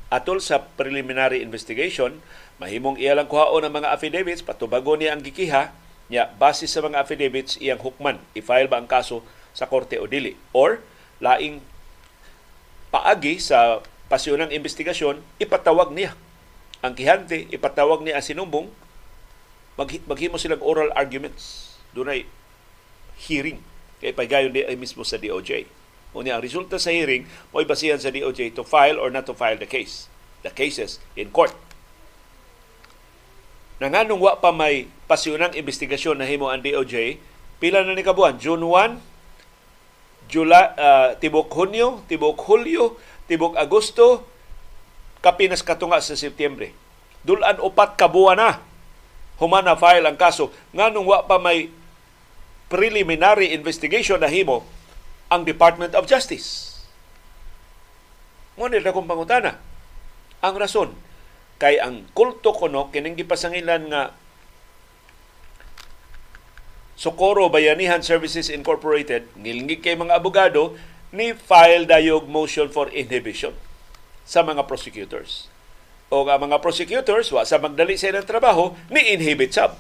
Atol sa preliminary investigation, mahimong iyalang kuhaon ang mga affidavits patubago niya ang gikiha Nya, base sa mga affidavits, iyang hukman, i-file ba ang kaso sa korte o dili? Or, laing paagi sa pasyonang investigasyon, ipatawag niya ang kihante, ipatawag niya ang sinumbong, mag maghimo silang oral arguments. Doon ay hearing. Kaya pagayon di ay mismo sa DOJ. Unya, ang resulta sa hearing, mo basihan sa DOJ to file or not to file the case. The cases in court. Nanganong wa pa may pasyunang investigasyon na himo ang DOJ, pila na ni kabuan? June 1, July, uh, tibok Hunyo, tibok Hulyo, tibok Agosto, kapinas katunga sa Setyembre. Dulan upat ka buwan na humana file ang kaso nganong wa pa may preliminary investigation na himo ang Department of Justice. Ngunit akong pangutana, ang rason kay ang kulto kuno kining gipasangilan nga Socorro Bayanihan Services Incorporated ngilingig kay mga abogado ni file dayog motion for inhibition sa mga prosecutors. O ang mga prosecutors wa sa magdali sa ilang trabaho ni inhibit sab.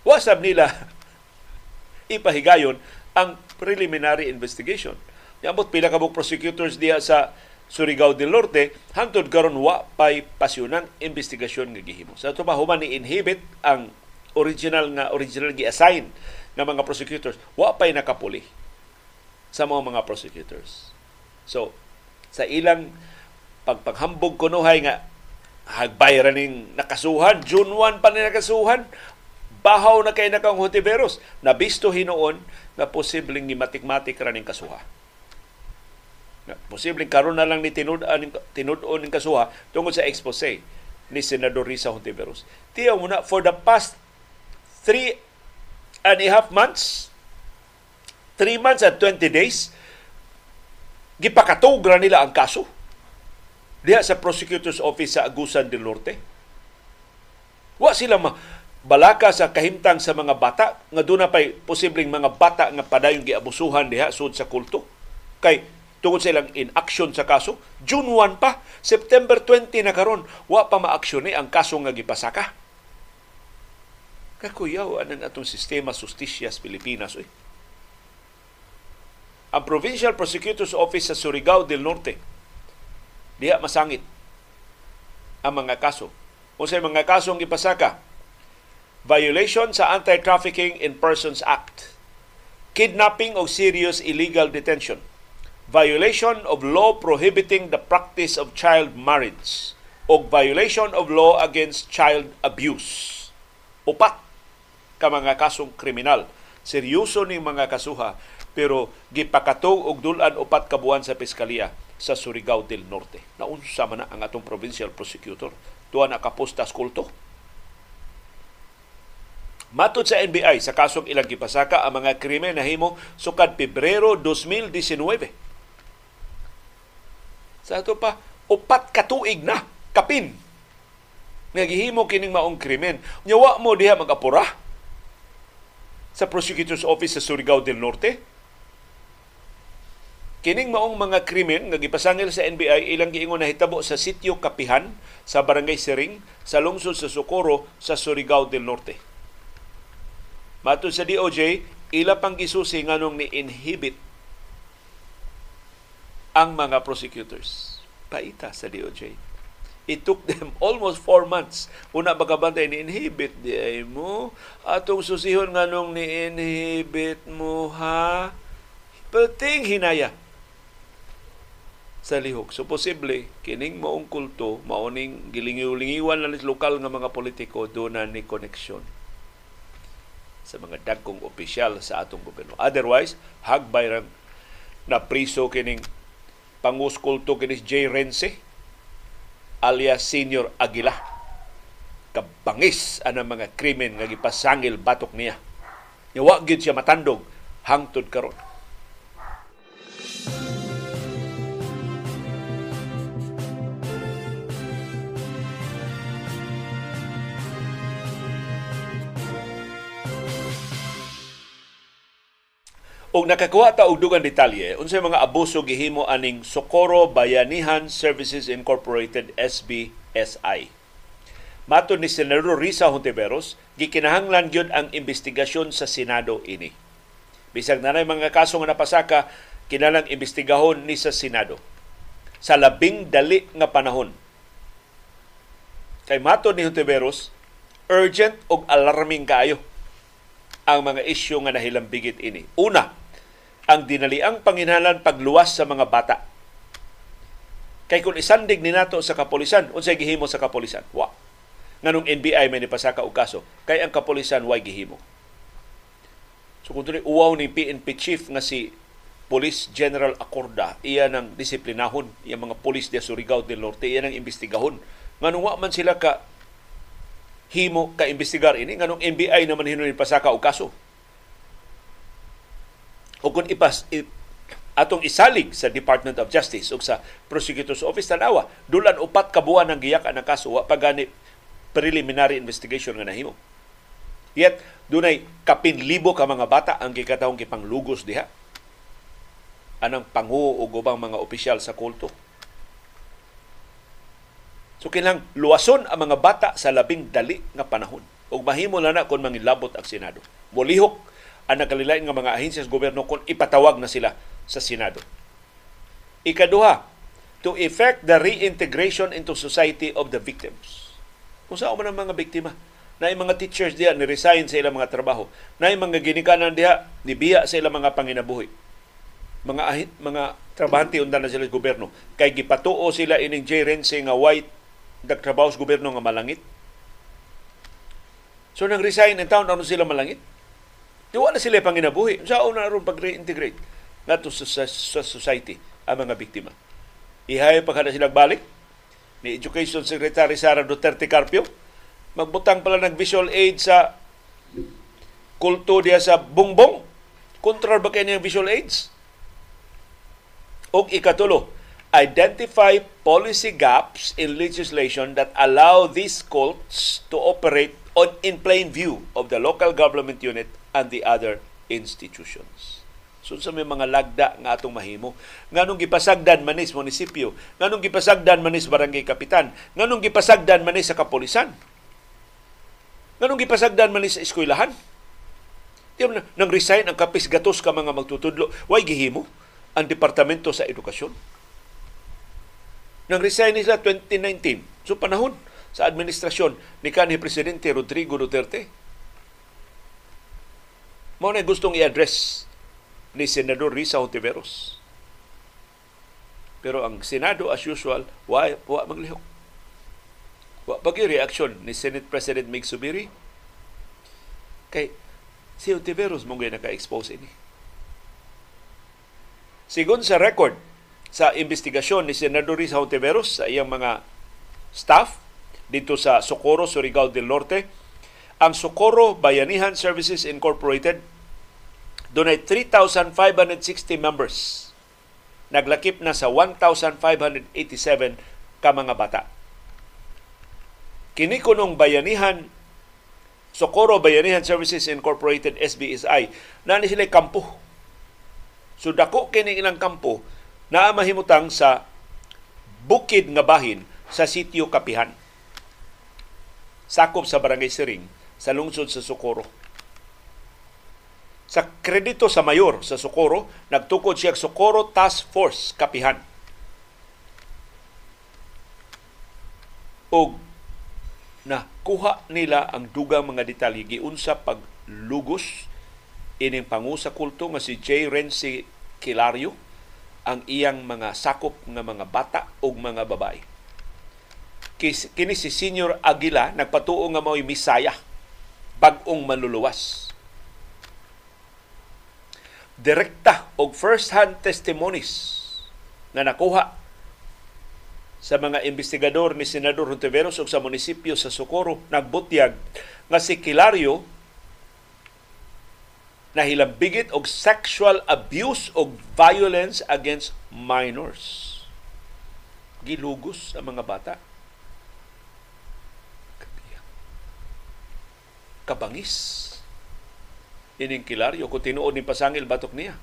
Wa sab nila [laughs] ipahigayon ang preliminary investigation. Yamot pila ka prosecutors diha sa Surigao del Norte hangtod karon wa pay pasyunang investigasyon nga gihimo. Sa ito pa human ni inhibit ang original nga original gi-assign nga mga prosecutors wa pay nakapuli sa mga mga prosecutors. So sa ilang pagpaghambog kunuhay nga hagbay ra ning nakasuhan June 1 pa ni nakasuhan bahaw na kay nakang Hontiveros na bisto hinoon nga posibleng ni matikmatik ra ning kasuha. Posibleng karon na lang ni tinud-an tinud-on ning kasuha tungod sa expose ni Senador Risa Hontiveros. Tiyaw mo na for the past three and a half months, three months and 20 days, gipakatog ra nila ang kaso diha sa prosecutor's office sa Agusan del Norte. Wa sila ma balaka sa kahimtang sa mga bata nga doon pa'y posibleng mga bata nga padayong giabusuhan diha sud sa kulto. Kay tungod sa ilang inaction sa kaso, June 1 pa, September 20 na karon, wa pa maaksyon ang kaso nga gipasaka. Kakuyaw anan atong sistema justisya sa Pilipinas. Oy. Ang Provincial Prosecutor's Office sa Surigao del Norte diha masangit ang mga kaso. O sa mga kasong ipasaka, violation sa Anti-Trafficking in Persons Act, kidnapping o serious illegal detention, violation of law prohibiting the practice of child marriage, o violation of law against child abuse. Upat ka mga kasong kriminal. Seryoso ni mga kasuha pero gipakatog og dulan upat ka buwan sa piskalya sa Surigao del Norte. Naunsa man na ang atong provincial prosecutor tuwa na kapostas kulto. Matod sa NBI sa kasong ilang gipasaka ang mga krimen na himo sukad Pebrero 2019. Sa ato pa upat ka tuig na kapin nga gihimo kining maong krimen. Nyawa mo diha magapura sa Prosecutor's Office sa Surigao del Norte. Kining maong mga krimen nga gipasangil sa NBI ilang giingon na hitabo sa sitio Kapihan sa Barangay Sering sa lungsod sa Socorro sa Surigao del Norte. Matod sa DOJ, ila pang gisusi nganong ni inhibit ang mga prosecutors. Paita sa DOJ It took them [laughs] almost four months. Una bagabantay ni inhibit di ay mo. Atong susihon nga nung ni inhibit mo ha. Pating hinaya sa lihok. So posible kining maong kulto maoning gilingiw-lingiwan na lokal nga mga politiko do na ni koneksyon sa mga dagkong opisyal sa atong gobyerno. Otherwise, hagbay na priso kining pangus kulto kinis J. Rense alias Senior Aguila. Kabangis ang mga krimen nga gipasangil batok niya. Yawa gid siya matandog hangtod karon. Og nakakuha ta og dugang detalye unsay mga abuso gihimo aning Socorro Bayanihan Services Incorporated SBSI. Mato ni Senador Risa Hontiveros, gikinahanglan gyud ang investigasyon sa Senado ini. Bisag na mga kaso nga napasaka, kinalang imbestigahon ni sa Senado sa labing dali nga panahon. Kay mato ni Hontiveros, urgent og alarming kaayo ang mga isyu nga nahilambigit ini. Una, ang dinaliang panginalan pagluwas sa mga bata. Kay kung isandig ni nato sa kapolisan, unsay gihimo sa kapolisan? Wa. nganong NBI may nipasaka og kaso kay ang kapulisan way gihimo. So kung uwaw ni PNP chief nga si Police General Acorda, iya nang disiplinahon, iya mga polis de Surigao del Norte, iya nang imbestigahon. Nganong wa man sila ka himo ka imbestigar ini nganong NBI naman hinunin pasaka og kaso. O kung ipas atong isalig sa Department of Justice ug sa Prosecutor's Office tanawa dulan upat ka buwan ang giyak ang kaso wa pa gani preliminary investigation nga nahimo yet dunay kapin libo ka mga bata ang gikatawong kipanglugos diha anang pangu ug ubang mga opisyal sa kulto So kinang luwason ang mga bata sa labing dali nga panahon. Ug mahimo na na kung mangilabot ang Senado. Mulihok ang nagkalilain nga mga ahensya sa gobyerno kung ipatawag na sila sa Senado. Ikaduha, to effect the reintegration into society of the victims. Kung saan man ang mga biktima, na mga teachers diya ni-resign sa ilang mga trabaho, na mga ginikanan diya nibiya sa ilang mga panginabuhi. Mga ahit, mga trabahante undan na sila sa gobyerno. Kay gipatuo sila ining J. Rense nga white nagtrabaho sa gobyerno nga malangit. So nang resign in town ano sila malangit? Di na sila panginabuhi. Sa una ron pag-reintegrate ngadto sa, sa, sa society ang mga biktima. Ihay pa kada silang balik ni Education Secretary Sara Duterte Carpio magbutang pala ng visual aid sa kulto diya sa Bungbong. Kontra ba kayo niyang visual aids? O ikatulo, identify policy gaps in legislation that allow these cults to operate on in plain view of the local government unit and the other institutions. So sa may mga lagda nga atong mahimo. Nganong gipasagdan manis munisipyo, nganong gipasagdan manis barangay kapitan, nganong gipasagdan manis sa kapolisan. Nganong gipasagdan manis sa eskwelahan. Di na, nang resign ang kapis gatos ka mga magtutudlo, way gihimo ang departamento sa edukasyon. Nang resign nila 2019, so panahon sa administrasyon ni kanhi Presidente Rodrigo Duterte. Mao na gustong i-address ni Senador Risa Ontiveros. Pero ang Senado, as usual, wa, wa maglihok. Wa pagi reaksyon ni Senate President Mig Subiri. Kay si Ontiveros mong naka-expose ini. Sigon sa record sa investigasyon ni Senador Risa Ontiveros sa iyang mga staff dito sa Socorro, Surigao del Norte, ang Socorro Bayanihan Services Incorporated Dunay 3,560 members. Naglakip na sa 1,587 ka mga bata. Kini kunong bayanihan Socorro Bayanihan Services Incorporated SBSI na ni sila kampo. So dako kini ilang kampo na mahimutang sa bukid nga bahin sa sitio Kapihan. Sakop sa Barangay Siring sa lungsod sa Socorro sa kredito sa mayor sa Socorro, nagtukod siya Socorro Task Force Kapihan. Og na kuha nila ang dugang mga detalye giunsa paglugos ining pangu sa kulto nga si J. Renzi Kilario ang iyang mga sakop nga mga bata ug mga babae. Kini si Senior Aguila nagpatuo nga mao'y misaya bag-ong maluluwas direkta og first-hand testimonies na nakuha sa mga investigador ni Senador Hontiveros ug sa munisipyo sa Socorro nagbutyag nga si Kilario nahilambigit og sexual abuse og violence against minors. Gilugos ang mga bata. Kabangis ining kilaryo kung tinuod ni pasangil batok niya.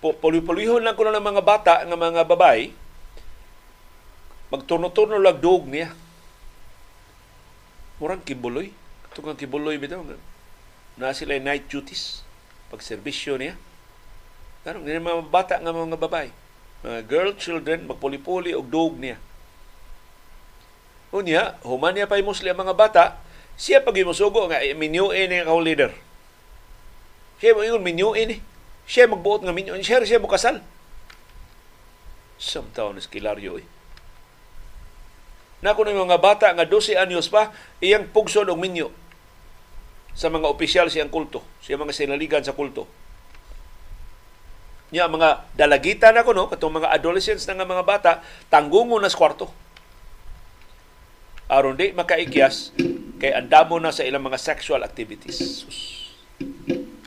Pulihon lang ko ng mga bata ng mga babay, magturno-turno lang dog niya. Murang kibuloy. Itong ang kibuloy bitaw. Na sila night duties. Pagserbisyo niya. Pero hindi mga bata ng mga babay. Mga girl children, magpuli-puli og dog niya. Unya, human niya pa yung musli ang mga bata, siya pag imusugo nga minyuin ni kao leader. Siya mo ingon minyuin ni. Siya magbuot nga minyuin. Siya siya mo kasal. Some taon is kilaryo eh. Na kuno mga bata nga 12 anyos pa, iyang pugson og minyo sa mga opisyal siyang kulto, siya mga sinaligan sa kulto. Nya mga dalagita na ko no, katong mga adolescents na nga mga bata, tanggungo na sa kwarto. Aron di makaikyas kay andamo na sa ilang mga sexual activities.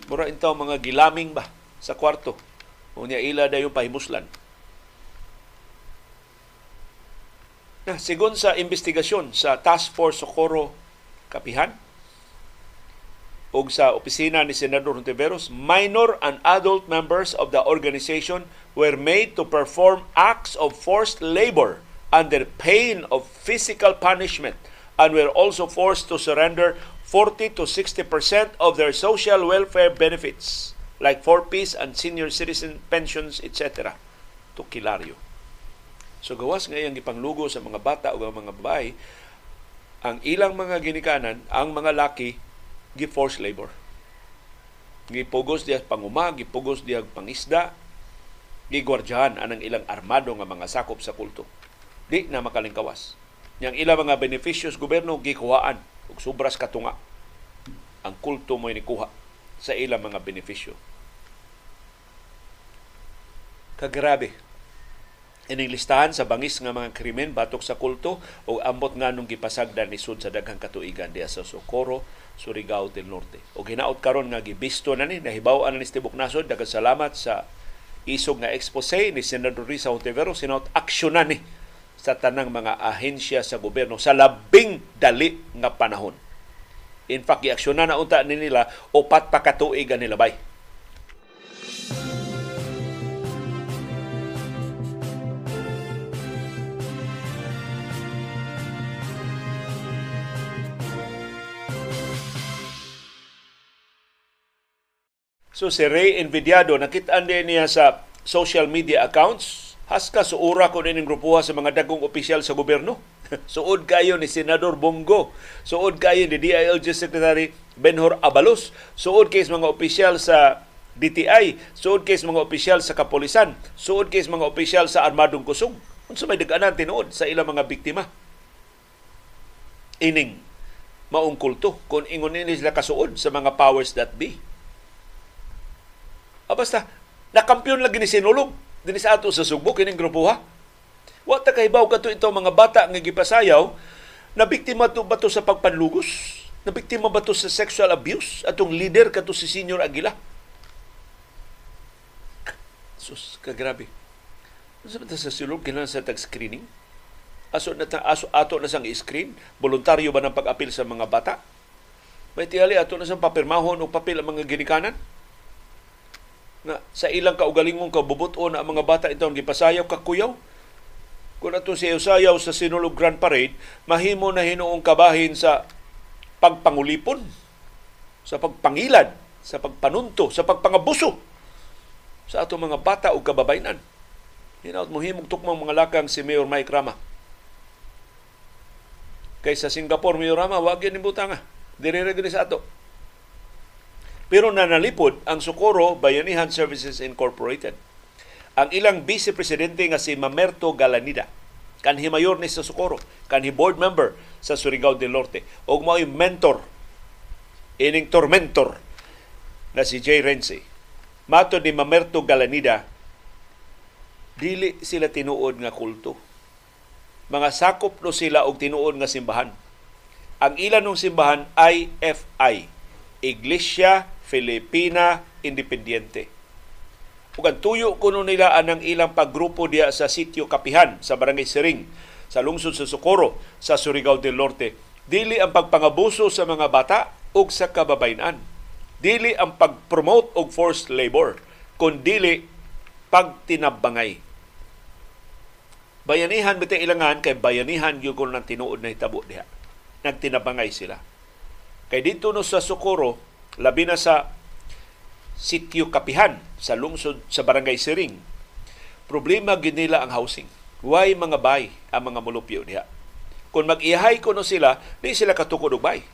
Mura intaw mga gilaming ba sa kwarto. Unya ila dayon pahimuslan. Na sigon sa investigasyon sa Task Force Socorro Kapihan, ug sa opisina ni Senador Hontiveros, minor and adult members of the organization were made to perform acts of forced labor under pain of physical punishment and were also forced to surrender 40 to 60% of their social welfare benefits like 4Ps and senior citizen pensions, etc. to Kilario. So gawas ngayong gipanglugo sa mga bata o mga babae, ang ilang mga ginikanan, ang mga laki, gi forced labor. Gipugos diya panguma, gipugos diya pangisda, gigwardyahan anang ilang armado nga mga sakop sa kulto. Di na makalingkawas. Yang ilang mga beneficios gobyerno gikuhaan ug sobras katunga. Ang kulto mo ni kuha sa ilang mga benepisyo. Kagrabe ining listahan sa bangis nga mga krimen batok sa kulto o ambot nga nung gipasagdan ni sud sa daghang katuigan diya sa Socorro, Surigao del Norte. O ginaot karon nga gibisto na ni nahibaw-an na ni Tibok Nasod daghang salamat sa isog nga expose ni Senador Risa Ontivero sinaut aksyonan ni sa tanang mga ahensya sa gobyerno sa labing dali nga panahon. In fact, giaksyonan na unta ni nila upat pa katuig nila So si Ray Envidiado, nakita din niya sa social media accounts, haska suura ko din grupuha sa mga dagong opisyal sa gobyerno. [laughs] Suod kayo ni Senador Bongo. Suod kayo ni DILG Secretary Benhor Abalos. Suod kayo mga opisyal sa DTI. Suod kayo mga opisyal sa Kapolisan. Suod kayo mga opisyal sa Armadong Kusog. Unsa may daganan tinuod sa ilang mga biktima. Ining maong kulto kung ingon nila kasuod sa mga powers that be Ah, basta, nakampyon lagi ni Sinulog. Dini sa ato sa Sugbo, kining grupo ha. Wa ta kahibaw kato ito mga bata nga gipasayaw, na biktima to ba to sa pagpanlugos? Na biktima ba to sa sexual abuse? Atong leader kato si Senior Aguila? Sus, kagrabe. Ano sa sa silog, kailangan sa tag-screening? Aso na aso ato na sang screen voluntaryo ba ng pag-apil sa mga bata? May tiyali ato na sang papirmahon o papel ang mga ginikanan? Na sa ilang kaugalingong kabubuton ang mga bata itong gipasayaw kakuyaw. Kung ato siya sayaw sa Sinulog Grand Parade, mahimo na hinuong kabahin sa pagpangulipon, sa pagpangilad, sa pagpanunto, sa pagpangabuso sa ato mga bata o kababayanan. Hinaut mo himog tukmang mga lakang si Mayor Mike Rama. Kay sa Singapore, Mayor Rama, wag yan nga. Dire sa ato. Pero nanalipod ang Socorro Bayanihan Services Incorporated. Ang ilang vice presidente nga si Mamerto Galanida, kanhi mayor ni sa Socorro, kanhi board member sa Surigao del Norte, o mao'y mentor, ining tormentor na si Jay Renzi. Mato ni Mamerto Galanida, dili sila tinuod nga kulto. Mga sakop no sila og tinuod nga simbahan. Ang ilan ng simbahan IFI, Iglesia Filipina Independiente. Ug ang tuyo kuno nila anang ilang paggrupo diya sa sitio Kapihan sa Barangay Siring sa lungsod sa Socorro sa Surigao del Norte. Dili ang pagpangabuso sa mga bata ug sa kababayan. Dili ang pagpromote og forced labor, kun dili pagtinabangay. Bayanihan bitaw ilangan kay bayanihan gyud kun nang tinuod na hitabo diha. Nagtinabangay sila. Kay dito no sa Socorro, labi na sa sitio Kapihan sa lungsod sa Barangay Siring. Problema gid nila ang housing. Why mga bay ang mga mulupyo diha? Kung mag-ihay ko no sila, di sila katukod og bay.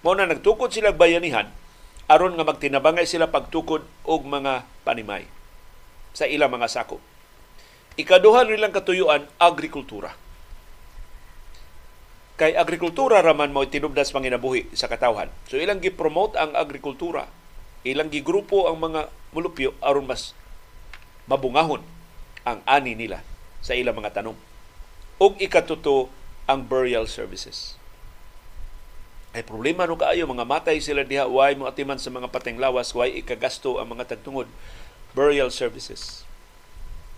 Mao na nagtukod sila bayanihan aron nga magtinabangay sila pagtukod og mga panimay sa ilang mga sako. Ikaduha nilang katuyuan, agrikultura. Kay agrikultura raman mo tinubdas panginabuhi sa katawhan. So ilang gi-promote ang agrikultura. Ilang gigrupo ang mga mulupyo aron mas mabungahon ang ani nila sa ilang mga tanong. Ug ikatuto ang burial services. Ay problema no kaayo mga matay sila diha way mo atiman sa mga pateng lawas way ikagasto ang mga tagtungod burial services.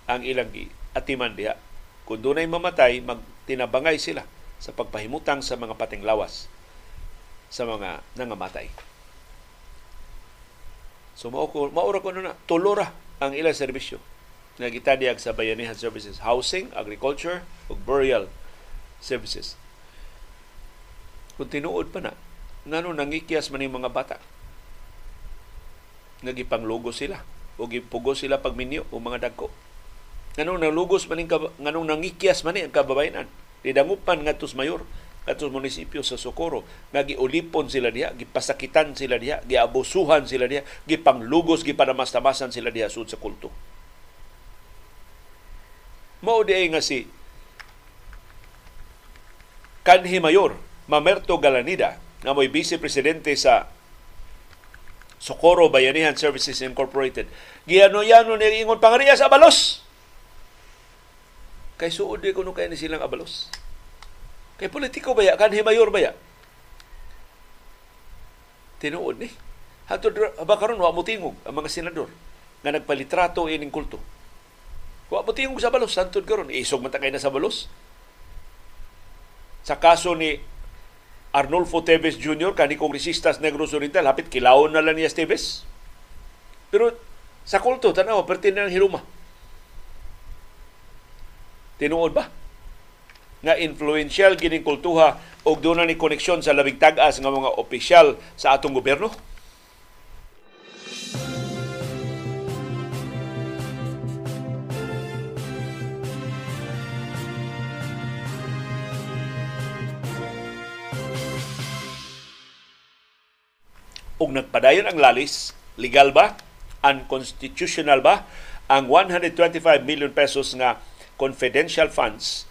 Ang ilang gi atiman diha. Kung dunay mamatay magtinabangay sila sa pagpahimutang sa mga pating lawas sa mga nangamatay. So mao ko maura ko na tulora ang ilang serbisyo nga gitadiyag sa bayanihan services, housing, agriculture ug burial services. Kung tinuod pa na, ngano nangikyas man mga bata. Nagipanglugo sila o gipugo sila pagminyo o mga dagko. Nganong nalugos man nganong nangikyas man ang kababayanan Nidangupan nga tus mayor atos munisipyo sa Socorro nga giulipon sila diha, gipasakitan sila diha, giabusuhan sila diha, gipanglugos, gipanamastamasan sila diha sud sa kulto. Mao di nga si kanhi mayor Mamerto Galanida nga mo'y vice presidente sa Socorro Bayanihan Services Incorporated. Giyano-yano ni ingon pangariya sa balos. Kay suod di kuno kay ni silang abalos. Kay politiko baya kan himayor baya. Tinuod ni. Hato ba karon wa mo tingog ang mga senador nga nagpalitrato ining kulto. Wa mo tingog sa balos santud karon isog man na sa balos. Sa kaso ni Arnulfo Teves Jr. kani kongresistas Negros Oriental hapit kilawon na lang niya Teves. Pero sa kulto tanaw pertinang hiruma Tinuod ba? Nga influential gining kultuha og doon ni koneksyon sa labing tag-as nga mga opisyal sa atong gobyerno? ug nagpadayon ang lalis, legal ba? Unconstitutional ba? Ang 125 million pesos nga confidential funds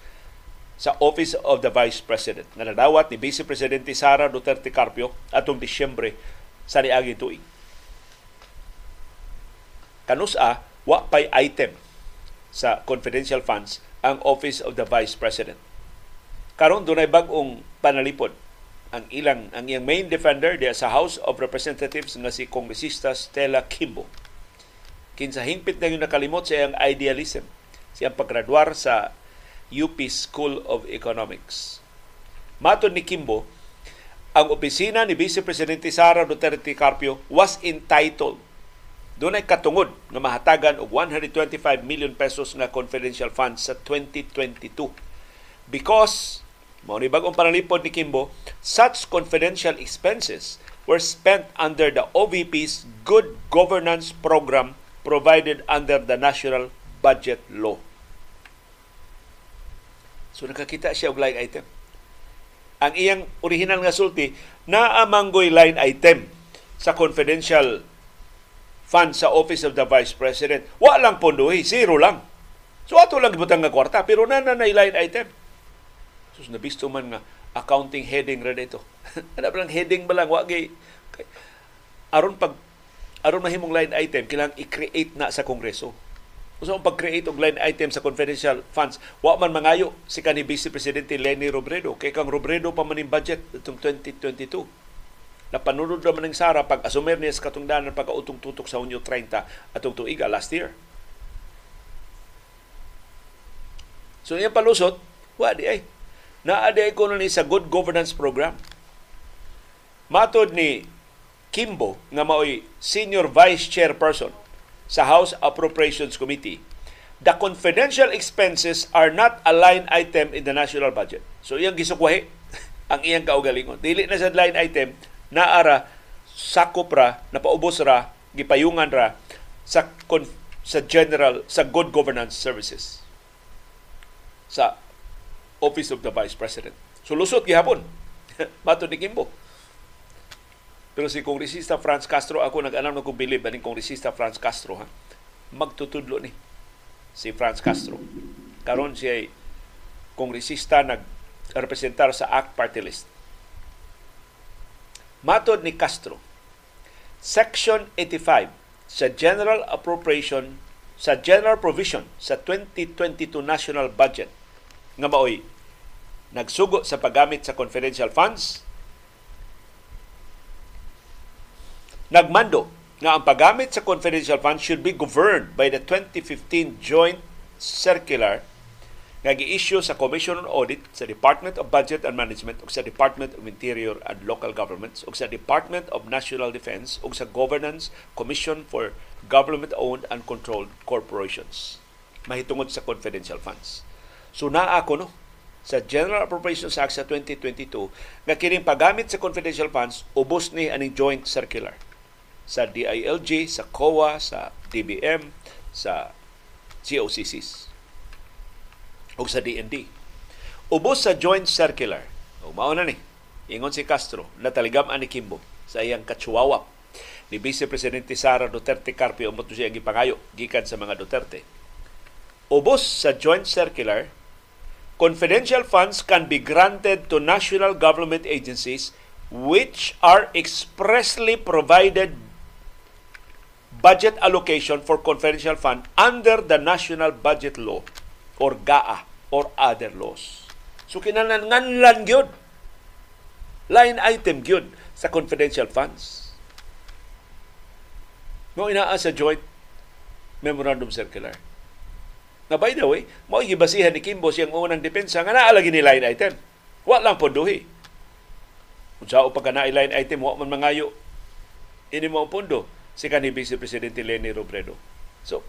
sa Office of the Vice President nga nadawat ni Vice Presidente Sara Duterte Carpio atong Disyembre sa niagi tuig. Kanusa, wa pay item sa confidential funds ang Office of the Vice President. Karon dunay bag-ong panalipod ang ilang ang iyang main defender diya sa House of Representatives nga si Kongresista Stella Kimbo. Kinsa hingpit na yung nakalimot sa iyang idealism siyang paggraduar sa UP School of Economics. Matod ni Kimbo, ang opisina ni Vice Presidente Sara Duterte Carpio was entitled doon ay katungod na mahatagan og 125 million pesos nga confidential funds sa 2022 because mao ni bag-ong panalipod ni Kimbo such confidential expenses were spent under the OVP's Good Governance Program provided under the National budget law. So nakakita siya og line item. Ang iyang original nga sulti naamanggoy line item sa confidential fund sa Office of the Vice President. Wa lang pondohi, zero lang. So ato lang gibutang nga kwarta pero na na line item. So nabisto man nga accounting heading ra dito. [laughs] Ba lang heading ba lang wa gay aron pag aron mahimong line item kailangan i-create na sa kongreso Usa ang pag-create og line item sa confidential funds. Wa man mangayo si kanhi Vice Presidente Lenny Robredo kay kang Robredo pa man budget itong 2022. Napanunod naman ng Sara pag asumer niya sa katungdanan pagkautong tutok sa Hunyo 30 atong tuiga last year. So iya palusot, wa di ay. Naa di ko ni sa good governance program. Matod ni Kimbo nga maoy senior vice chairperson sa House Appropriations Committee, the confidential expenses are not a line item in the national budget. So iyang gisukwahi [laughs] ang iyang kaugalingon. Dili na sa line item naara sakop ra, napaubos ra, gipayungan ra sa sa general sa good governance services sa Office of the Vice President. So lusot gihapon. [laughs] Mato ni Kimbo. Pero si Kongresista Franz Castro, ako nag-anam na kong bilib aning Kongresista Franz Castro, ha? magtutudlo ni si Franz Castro. Karon siya ay kongresista nag representar sa ACT Party List. Matod ni Castro, Section 85 sa General Appropriation sa General Provision sa 2022 National Budget nga maoy nagsugo sa paggamit sa confidential funds nagmando nga ang paggamit sa confidential funds should be governed by the 2015 Joint Circular nga gi-issue sa Commission on Audit sa Department of Budget and Management ug sa Department of Interior and Local Governments ug sa Department of National Defense ug sa Governance Commission for Government-Owned and Controlled Corporations mahitungod sa confidential funds. So naa ako no sa General Appropriations Act sa 2022 nga kining paggamit sa confidential funds ubos ni aning joint circular sa DILG, sa COA, sa DBM, sa COCCs o sa DND. Ubos sa joint circular, o mao na ni, ingon si Castro, nataligam ani Kimbo sa iyang katsuwawap ni Vice Presidente Sara Duterte Carpio mo siya gipangayo gikan sa mga Duterte. Ubos sa joint circular, confidential funds can be granted to national government agencies which are expressly provided budget allocation for confidential fund under the National Budget Law or GAA or other laws. So kinananganlan gyud line item gyud sa confidential funds. Mo inaa sa joint memorandum circular. Na by the way, mo gibasihan ni Kimbo siyang unang depensa nga naa lagi ni line item. Wa lang pondohi. Unsa pa ka na line item wa man mangayo ini mo pondo si kanhi Vice Presidente Leni Robredo. So,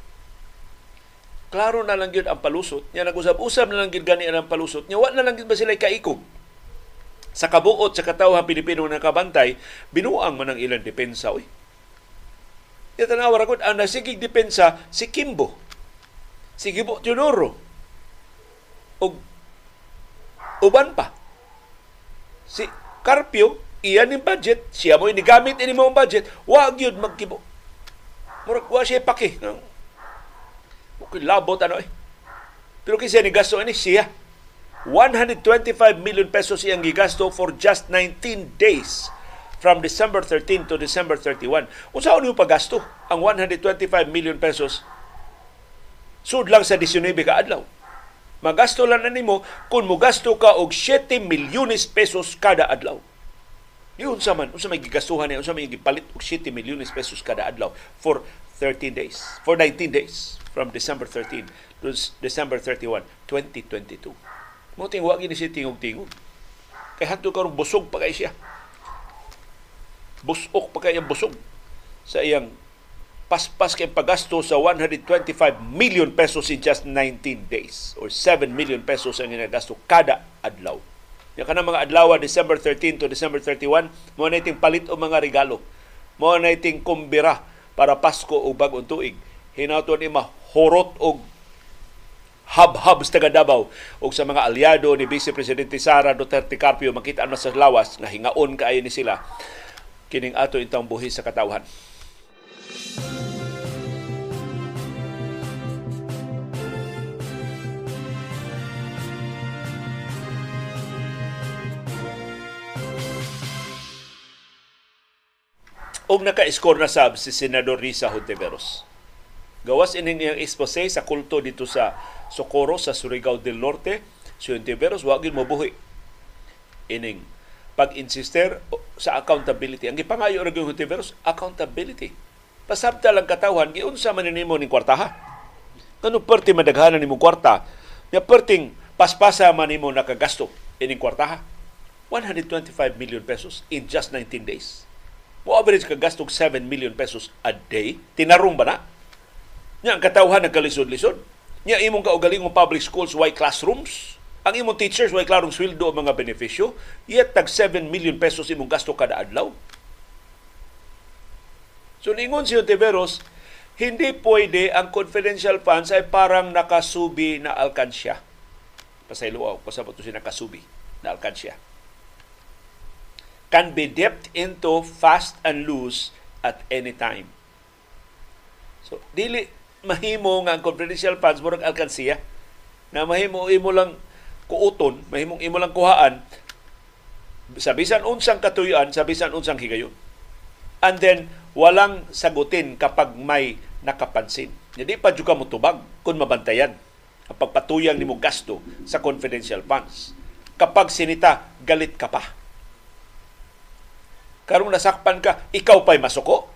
klaro na lang yun ang palusot. Nya nag-usab-usab na lang yun gani ang palusot. Nya wa na lang yun ba sila kaikog. Sa kabuot sa katawhan Pilipino na kabantay, binuang man ang ilang depensa. Uy. Ito na waragod, ang nasigig depensa si Kimbo, si Gibo Teodoro, o uban pa. Si Carpio, iyan yung budget, siya mo inigamit ini mo budget, wag yun magkibo. Murag wa siya paki. Okay, labot ano eh. Pero kasi ni gasto ini siya. 125 million pesos iyang gigasto for just 19 days from December 13 to December 31. Unsa ano yung paggasto? Ang 125 million pesos sud lang sa 19 ka adlaw. Magasto lang na nimo kung mo gasto ka og 7 milyones pesos kada adlaw. Yun sa man, unsa may gigastuhan niya, unsa may gipalit og 7 milyones pesos kada adlaw for 13 days, for 19 days from December 13 to December 31, 2022. Mo ting wa gini siya tingog-tingog. Kay hadto karon busog pa kay siya. Busok pa kay busog sa iyang paspas kay pagasto sa 125 million pesos in just 19 days or 7 million pesos ang ginagasto kada adlaw. Yung kanang mga adlaw December 13 to December 31 mo na iting palit o mga regalo. Mo na iting kumbira para Pasko o bagong tuig. Hinato ni mahorot og hub-hub sa taga Davao o sa mga aliado ni Vice Presidente Sara Duterte Carpio makita na sa lawas na hingaon kaayo ni sila kining ato intang buhi sa katawhan. Og naka-score na sab si Senador Risa Hontiveros. Gawas ining iyang expose sa kulto dito sa Socorro sa Surigao del Norte, si Hontiveros wa gyud mabuhi ining pag-insister sa accountability. Ang gipangayo ra gyud Hontiveros, accountability. Pasabta lang katawhan giunsa man nimo ning kwartaha. Kano perti madaghanan nimo kwarta, nya perting paspasa man nimo nakagasto ining kwartaha. 125 million pesos in just 19 days. Mo average ka gastog 7 million pesos a day. Tinarong ba na? Nya ang katawhan nagkalisod-lisod. Nya imong kaugalingong public schools why classrooms. Ang imong teachers why klarong sweldo ang mga benepisyo. Yet tag 7 million pesos imong gasto kada adlaw. So ningon si Ontiveros, hindi pwede ang confidential funds ay parang nakasubi na alkansya. Pasaylo ako, pasabot si nakasubi na alkansya can be dipped into fast and loose at any time. So, dili mahimo nga ang confidential funds murag alkansiya na mahimo imo lang kuuton, mahimong imo lang kuhaan sa bisan unsang katuyan, sa bisan unsang higayon. And then, walang sagutin kapag may nakapansin. Hindi pa juga mo tubag kung mabantayan ang pagpatuyang nimo gasto sa confidential funds. Kapag sinita, galit ka pa. Karong nasakpan ka, ikaw pa'y masuko.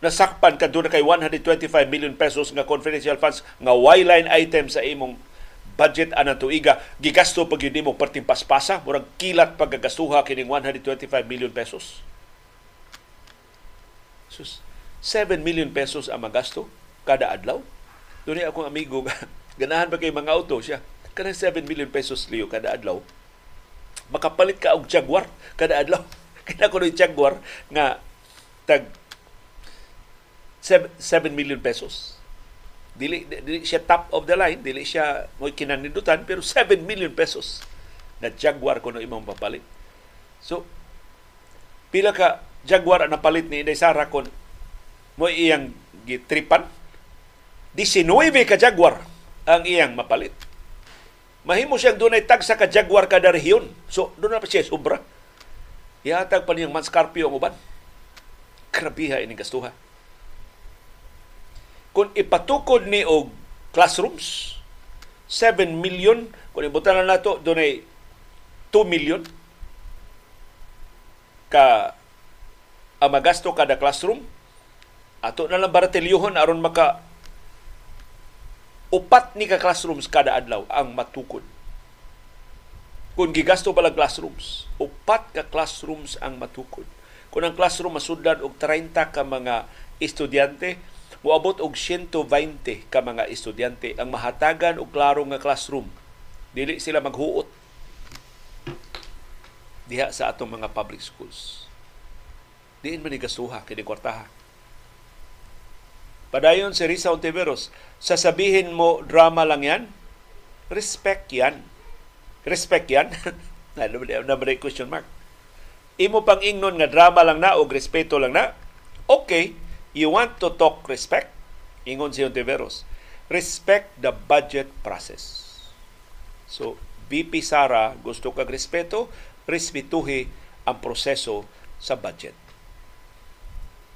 Nasakpan ka doon kay 125 million pesos nga confidential funds nga Y-line item sa imong budget anang tuiga gigasto pag yun mo perting paspasa murag kilat pagkagastuha kining 125 million pesos. Sus 7 million pesos ang magasto kada adlaw. Doon akong amigo [laughs] ganahan ba kay mga auto siya? Kanang 7 million pesos liyo kada adlaw. Makapalit ka og Jaguar kada adlaw kina ko Jaguar nga tag 7 million pesos dili, dili siya top of the line, dili siya mo kinanindutan, pero 7 million pesos na Jaguar kuno imong papalit. So, pila ka Jaguar ang napalit ni Inday Sara kon mo iyang gitripan? 19 ka Jaguar ang iyang mapalit. Mahimo siyang dunay tag sa ka Jaguar kada rehiyon. So, doon na pa siya sobra. Ihatag pa niyang Manscarpio ang uban. Krabiha ining gastuha. Kung ipatukod ni og classrooms 7 million. Kung ibutan na nato dunay 2 million. Ka ang magasto kada classroom ato na lang baratelyohon aron maka upat ni ka classrooms kada adlaw ang matukod kung gigasto pala classrooms upat ka classrooms ang matukod kung ang classroom masudlan og 30 ka mga estudyante Moabot og 120 ka mga estudyante ang mahatagan og klaro nga classroom. Dili sila maghuot diha sa atong mga public schools. Diin man igasuha kini kwartaha. Padayon si Risa Ontiveros, sasabihin mo drama lang yan? Respect yan. Respect yan? [laughs] Number question mark. Imo pang ingnon nga drama lang na o respeto lang na? Okay, You want to talk respect? Ingon si Ontiveros. Respect the budget process. So, VP Sara, gusto kag respeto, respetuhi ang proseso sa budget.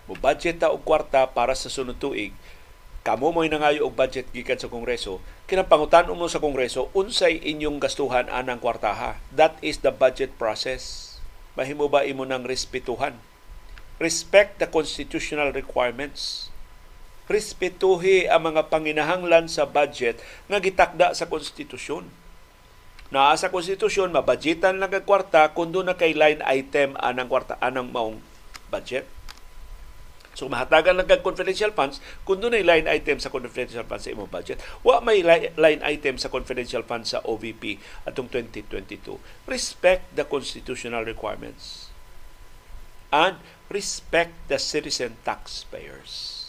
Mo budget ta og kwarta para sa sunod tuig, kamo mo'y nangayo og budget gikan sa Kongreso, kinapangutan mo sa Kongreso, unsay inyong gastuhan anang kwartaha. That is the budget process. Mahimo ba imo nang respetuhan? respect the constitutional requirements. Respetuhi ang mga panginahanglan sa budget nga gitakda sa konstitusyon. Naa sa konstitusyon, mabudgetan lang ang kwarta doon na kay line item anang kwarta, anang maong budget. So mahatagan lang kag confidential funds kung doon ay line item sa confidential funds sa imong budget. Wa may line item sa confidential funds sa OVP atong 2022. Respect the constitutional requirements. And respect the citizen taxpayers.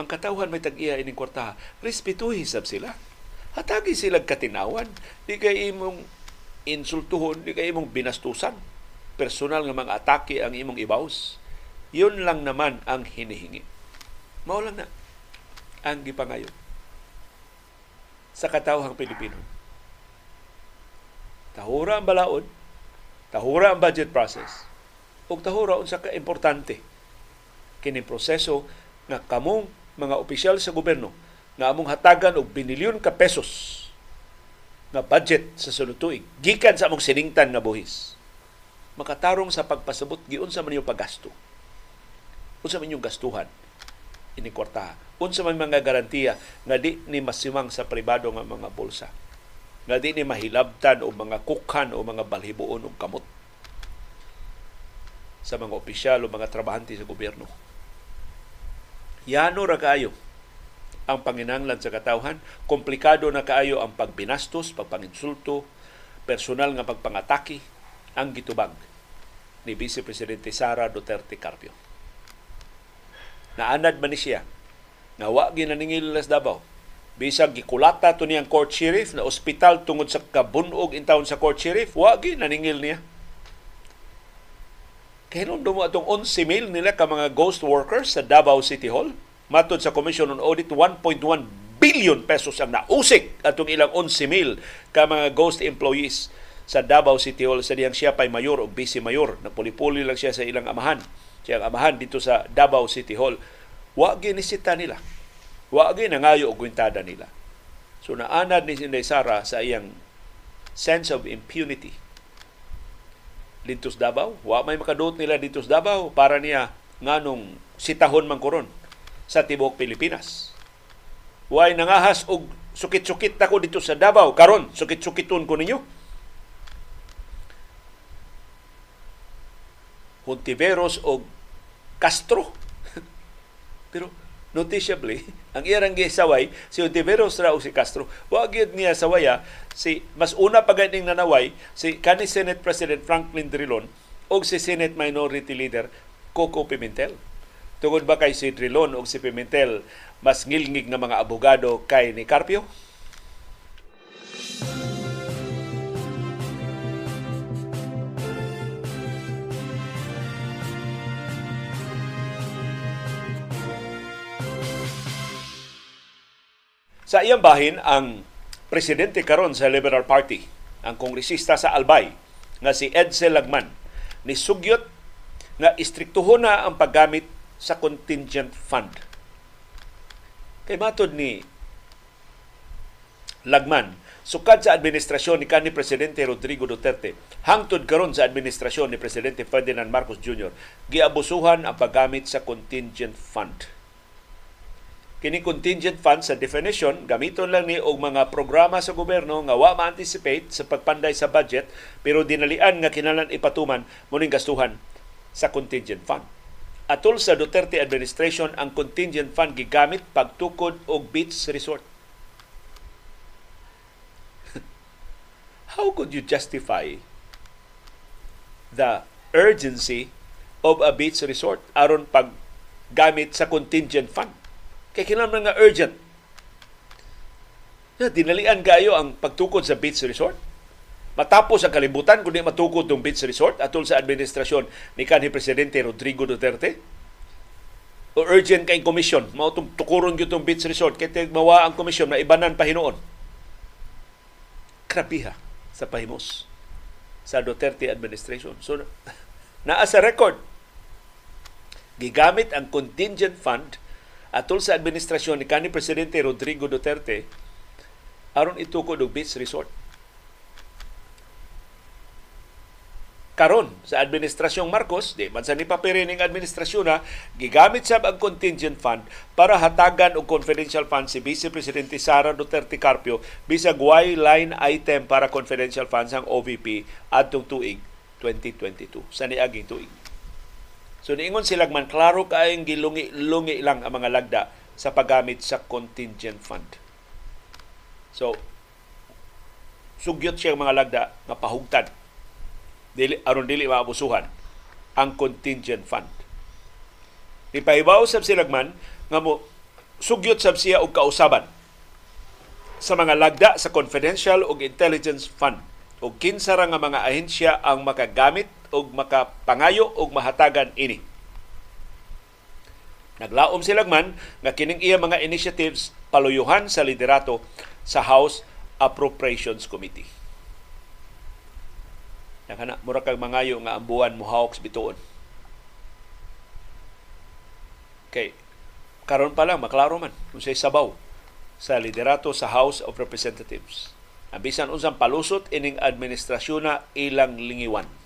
Ang katawhan may tag-iya ining kwarta, respetuhi sab sila. Hatagi sila katinawan. Di kay imong insultuhon, di kay imong binastusan. Personal nga mga atake ang imong ibaws. Yun lang naman ang hinihingi. Mao lang na. Ang gipangayo sa katawhang Pilipino. Tahura ang balaod, tahura ang budget process, ug tahura unsa ka importante. Kini proseso nga kamong mga opisyal sa gobyerno nga among hatagan og binilyon ka pesos nga budget sa sunod gikan sa among siningtan nga buhis. Makatarong sa pagpasabot giunsa man yung paggasto unsa man yung gastuhan? Ini kwarta unsa man mga garantiya nga di ni masimang sa pribado nga mga bulsa? Nga di ni mahilabtan o mga kukhan o mga balhibuon o kamot sa mga opisyal o mga trabahante sa gobyerno. Yano ra kaayo ang panginanglan sa katawhan, komplikado na kaayo ang pagbinastos, pagpanginsulto, personal nga pagpangatake. Ang gitubag ni Vice Presidente Sara Duterte Carpio. Naanad man ni siya nga wa ginaningil las Davao bisag gikulata to niyang court sheriff na ospital tungod sa kabunog in town sa court sheriff wa ginaningil niya Kahinundo mo atong 11 mil nila ka mga ghost workers sa Davao City Hall. Matod sa Commission on Audit, 1.1 billion pesos ang nausik atong ilang 11,000 ka mga ghost employees sa Davao City Hall sa diyang siya pay mayor o vice mayor. Napuli-puli lang siya sa ilang amahan. Siya ang amahan dito sa Davao City Hall. Wa ginisita nila. Wa nangayo og kwintada nila. So naanad ni Sinday Sara sa iyang sense of impunity dito sa Davao. Wa may makadot nila dito sa Davao para niya nganong sitahon man koron sa tibok Pilipinas. Way nangahas og sukit-sukit na ko dito sa Davao. Karon, sukit-sukiton ko ninyo. Hontiveros o Castro. [laughs] Pero noticeably, [laughs] ang iyang gisaway, si Hontiveros ra o si Castro, wag yun niya sawaya, si, mas una pa nanaway, si kani Senate President Franklin Drilon o si Senate Minority Leader Coco Pimentel. Tungod ba kay si Drilon o si Pimentel mas ngilngig nga mga abogado kay ni Carpio? Sa iyang bahin, ang presidente karon sa Liberal Party, ang kongresista sa Albay, nga si Edsel Lagman, ni sugyot nga istriktuho na ang paggamit sa contingent fund. Kay matod ni Lagman, sukad sa administrasyon ni kanhi presidente Rodrigo Duterte, hangtod karon sa administrasyon ni presidente Ferdinand Marcos Jr., giabusuhan ang paggamit sa contingent fund kini contingent fund sa definition gamiton lang ni og mga programa sa gobyerno nga wa ma-anticipate sa pagpanday sa budget pero dinalian nga kinahanglan ipatuman muning gastuhan sa contingent fund. Atol sa Duterte administration ang contingent fund gigamit pagtukod og beach resort. [laughs] How could you justify the urgency of a beach resort aron paggamit sa contingent fund? Kay kinahanglan nga urgent. Na dinalian kayo ang pagtukod sa beach resort. Matapos ang kalibutan kundi matukod ng beach resort atol sa administrasyon ni kanhi presidente Rodrigo Duterte. O urgent kay komisyon, mao tung tukuron gyud tong beach resort kay mawa ang komisyon na ibanan pa hinuon. Krabiha sa pahimos sa Duterte administration. So [laughs] naa sa record gigamit ang contingent fund atol sa administrasyon ni kanhi presidente Rodrigo Duterte aron itukod og beach resort. Karon sa administrasyong Marcos, di man sa ni papiri ning administrasyon na gigamit sab ang contingent fund para hatagan og confidential fund si Vice Presidente Sara Duterte Carpio bisag way line item para confidential funds ang OVP adtong tuig 2022 sa niaging tuig. So niingon sila man klaro kaayong gilungi-lungi lang ang mga lagda sa paggamit sa contingent fund. So sugyot siya mga lagda nga pahugtan dili aron dili maabusuhan ang contingent fund. Ipahibaw sab sila man nga mo sugyot sab siya og kausaban sa mga lagda sa confidential ug intelligence fund o kinsa ra nga mga ahensya ang makagamit og makapangayo og mahatagan ini. Naglaom sila man nga kining iya mga initiatives paluyuhan sa liderato sa House Appropriations Committee. Nakana mura kag mangayo nga ang buwan mo hawks bituon. Okay. Karon pa lang maklaro man kung say sabaw sa liderato sa House of Representatives. Ang bisan unsang palusot ining administrasyon na ilang lingiwan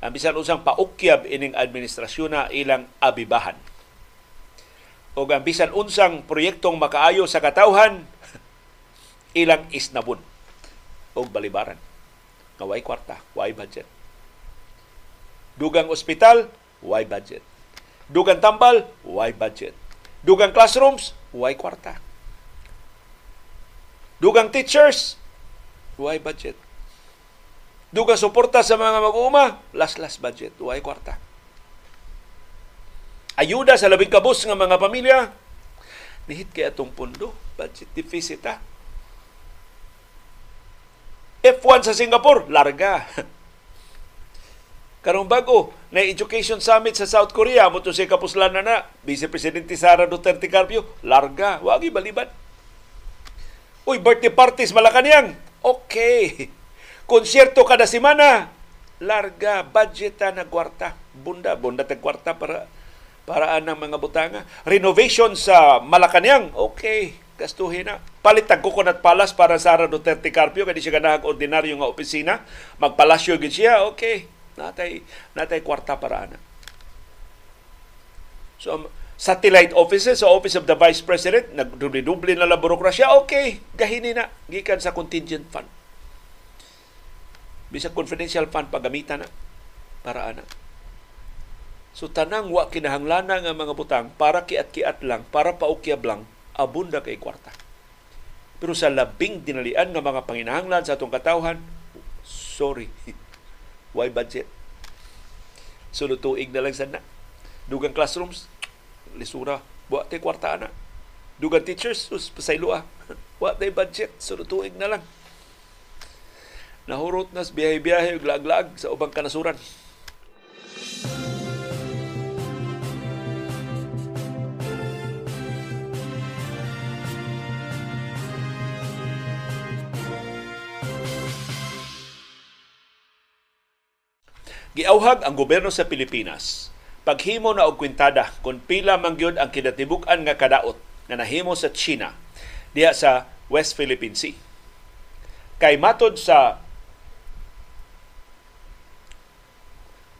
ang bisan usang paukyab ining administrasyon na ilang abibahan. O ang bisan unsang proyektong makaayo sa katawhan, [laughs] ilang isnabon o balibaran. Nga way kwarta, way budget. Dugang ospital, way budget. Dugang tambal, way budget. Dugang classrooms, way kwarta. Dugang teachers, way budget Duga suporta sa mga mag-uuma, last-last budget, duay kwarta. Ayuda sa labing kabus ng mga pamilya, nihit kaya itong pundo, budget deficit ha. F1 sa Singapore, larga. [laughs] Karong bago na education summit sa South Korea mo si kapuslan na na Vice Presidente Sara Duterte Carpio larga wagi baliban Uy, birthday parties Malacanang. Okay. Konsyerto kada semana. Larga, budget na kwarta. Bunda, bunda tag kwarta para para ang mga butanga. Renovation sa Malacanang. Okay. Gastuhin na. Palit tag coconut palace para sa Sara Duterte Carpio kadi siya ganahang ordinaryo nga opisina. Magpalasyo gid siya. Okay. Natay natay kwarta para ana. So satellite offices sa Office of the Vice President, nagdubli-dubli na lang burokrasya, okay, gahini na, gikan sa contingent fund. Bisa confidential fund pagamitan na para ana. So tanang wa kinahanglana nga mga butang para kiat-kiat lang, para paukyab lang, abunda kay kwarta. Pero sa labing dinalian nga mga panginahanglan sa atong katawhan, sorry, [laughs] why budget? Sunod tuig na lang sana. Dugang classrooms, lisura. Wa tay kwarta na. Dugan teachers, sus, pasaylo ah. [laughs] Wa tay budget, sunod tuig na lang. Nahurot nas biyahe-biyahe ug lag sa ubang kanasuran. Giauhag ang gobyerno sa Pilipinas paghimo na og kwintada kung pila man ang kinatibuk-an nga kadaot nga nahimo sa China diha sa West Philippine Sea. Kay matod sa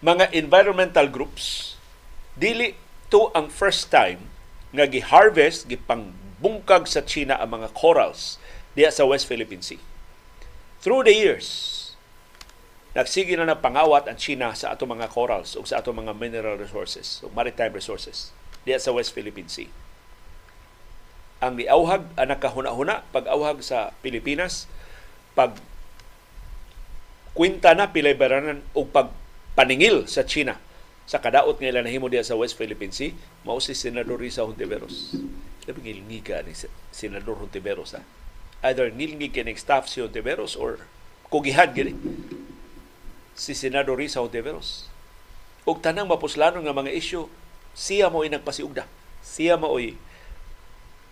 mga environmental groups, dili to ang first time nga gi-harvest, gipangbungkag sa China ang mga corals diha sa West Philippine Sea. Through the years, nagsige na ng pangawat ang China sa ato mga corals o sa ato mga mineral resources o maritime resources diya sa West Philippine Sea. Ang niauhag ang nakahuna-huna pag-auhag sa Pilipinas pag kwinta na pilay o pagpaningil sa China sa kadaot nga ilan nahimo diya sa West Philippine Sea mao si Senador Risa Hontiveros. Labi ngilngiga ni Senador Hontiveros ha. Either nilngig kining staff si Hontiveros or kugihan gini si Senador Risa Ontiveros. Ug tanang mapuslanon nga mga isyu, siya mo nagpasiugda. Siya mo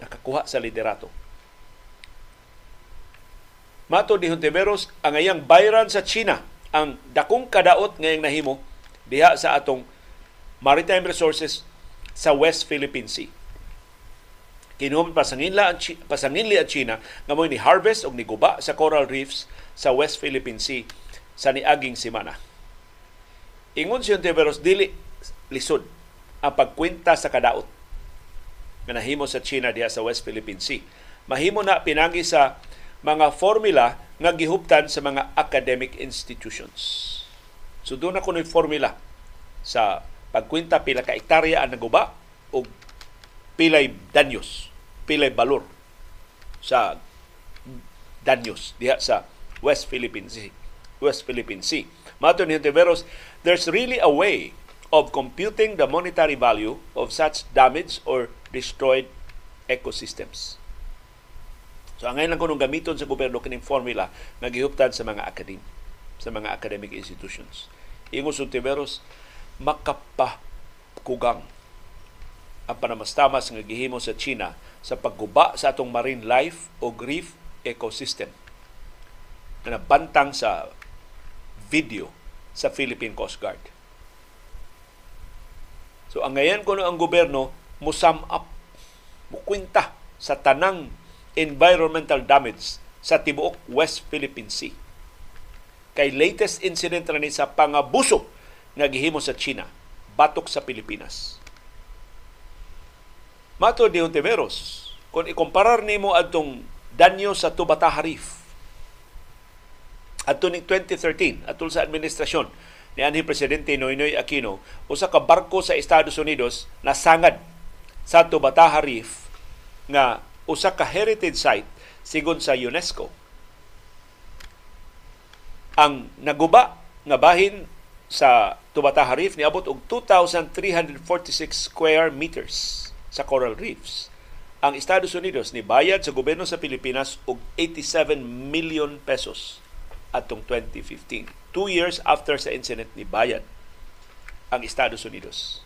nakakuha sa liderato. Mato ni Hontiveros, ang ayang bayran sa China ang dakong kadaot ngayong nahimo diha sa atong maritime resources sa West Philippine Sea. Kinuha pasanginla ang pasanginli ang China nga ni harvest og ni guba sa coral reefs sa West Philippine Sea sa niaging semana. Ingon si Ontiveros, dili lisod ang pagkwenta sa kadaot nga nahimo sa China diha sa West Philippine Sea. Mahimo na pinangi sa mga formula nga gihuptan sa mga academic institutions. So doon ako ng formula sa pagkwenta pila ka hektarya ang naguba o pilay danyos, pilay balor sa danyos diha sa West Philippine Sea. West Philippine Sea. Mato ni Tiveros, there's really a way of computing the monetary value of such damaged or destroyed ecosystems. So ang lang kunong gamiton sa gobyerno kining formula nga gihuptan sa mga academy, sa mga academic institutions. Ingon sa Tiveros, makapakugang ang panamastamas nga gihimo sa China sa pagguba sa atong marine life o reef ecosystem na nabantang sa video sa Philippine Coast Guard. So ang ngayon ko ang gobyerno mo sum up, mo kwenta sa tanang environmental damage sa tibuok West Philippine Sea. Kay latest incident ra ni sa pangabuso nga gihimo sa China batok sa Pilipinas. Mato di Ontiveros, kung ikomparar nimo adtong danyo sa Tubataha Reef Adto ning 2013, atul sa administrasyon ni anhi presidente Noynoy Aquino, usa ka barko sa Estados Unidos nasangad sa Tubataha Reef nga usa ka heritage site sigon sa UNESCO. Ang naguba nga bahin sa Tubataha Reef niabot og 2,346 square meters sa coral reefs. Ang Estados Unidos ni bayad sa gobyerno sa Pilipinas og 87 million pesos atong 2015. Two years after sa incident ni Bayan ang Estados Unidos.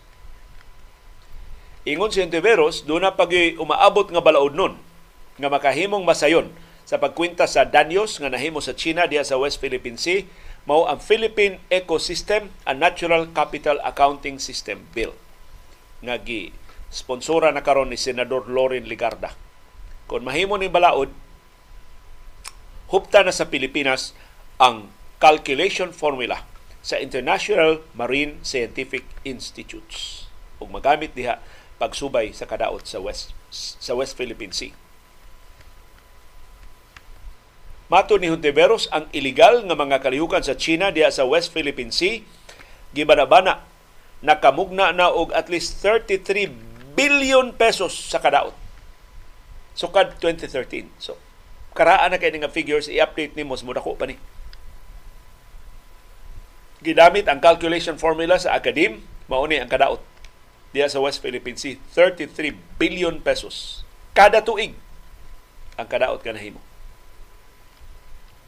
Ingon si Ontiveros, doon na pag umaabot nga balaod nun nga makahimong masayon sa pagkwinta sa danyos nga nahimo sa China diya sa West Philippine Sea mao ang Philippine Ecosystem and Natural Capital Accounting System Bill nga gi sponsora na karon ni Senador Loren Ligarda. Kung mahimo ni balaod, hupta na sa Pilipinas ang calculation formula sa International Marine Scientific Institutes ug magamit diha pagsubay sa kadaot sa West sa West Philippine Sea. Mato ni Hontiveros ang ilegal nga mga kalihukan sa China diya sa West Philippine Sea gibanabana nakamugna na og at least 33 billion pesos sa kadaot. Sukad 2013. So karaan na kay nga figures i-update nimo mo dako pa ni. Gidamit ang calculation formula sa Akadim, mao ni ang kadaot diya sa West Philippine Sea 33 billion pesos kada tuig ang kadaot ka nahimo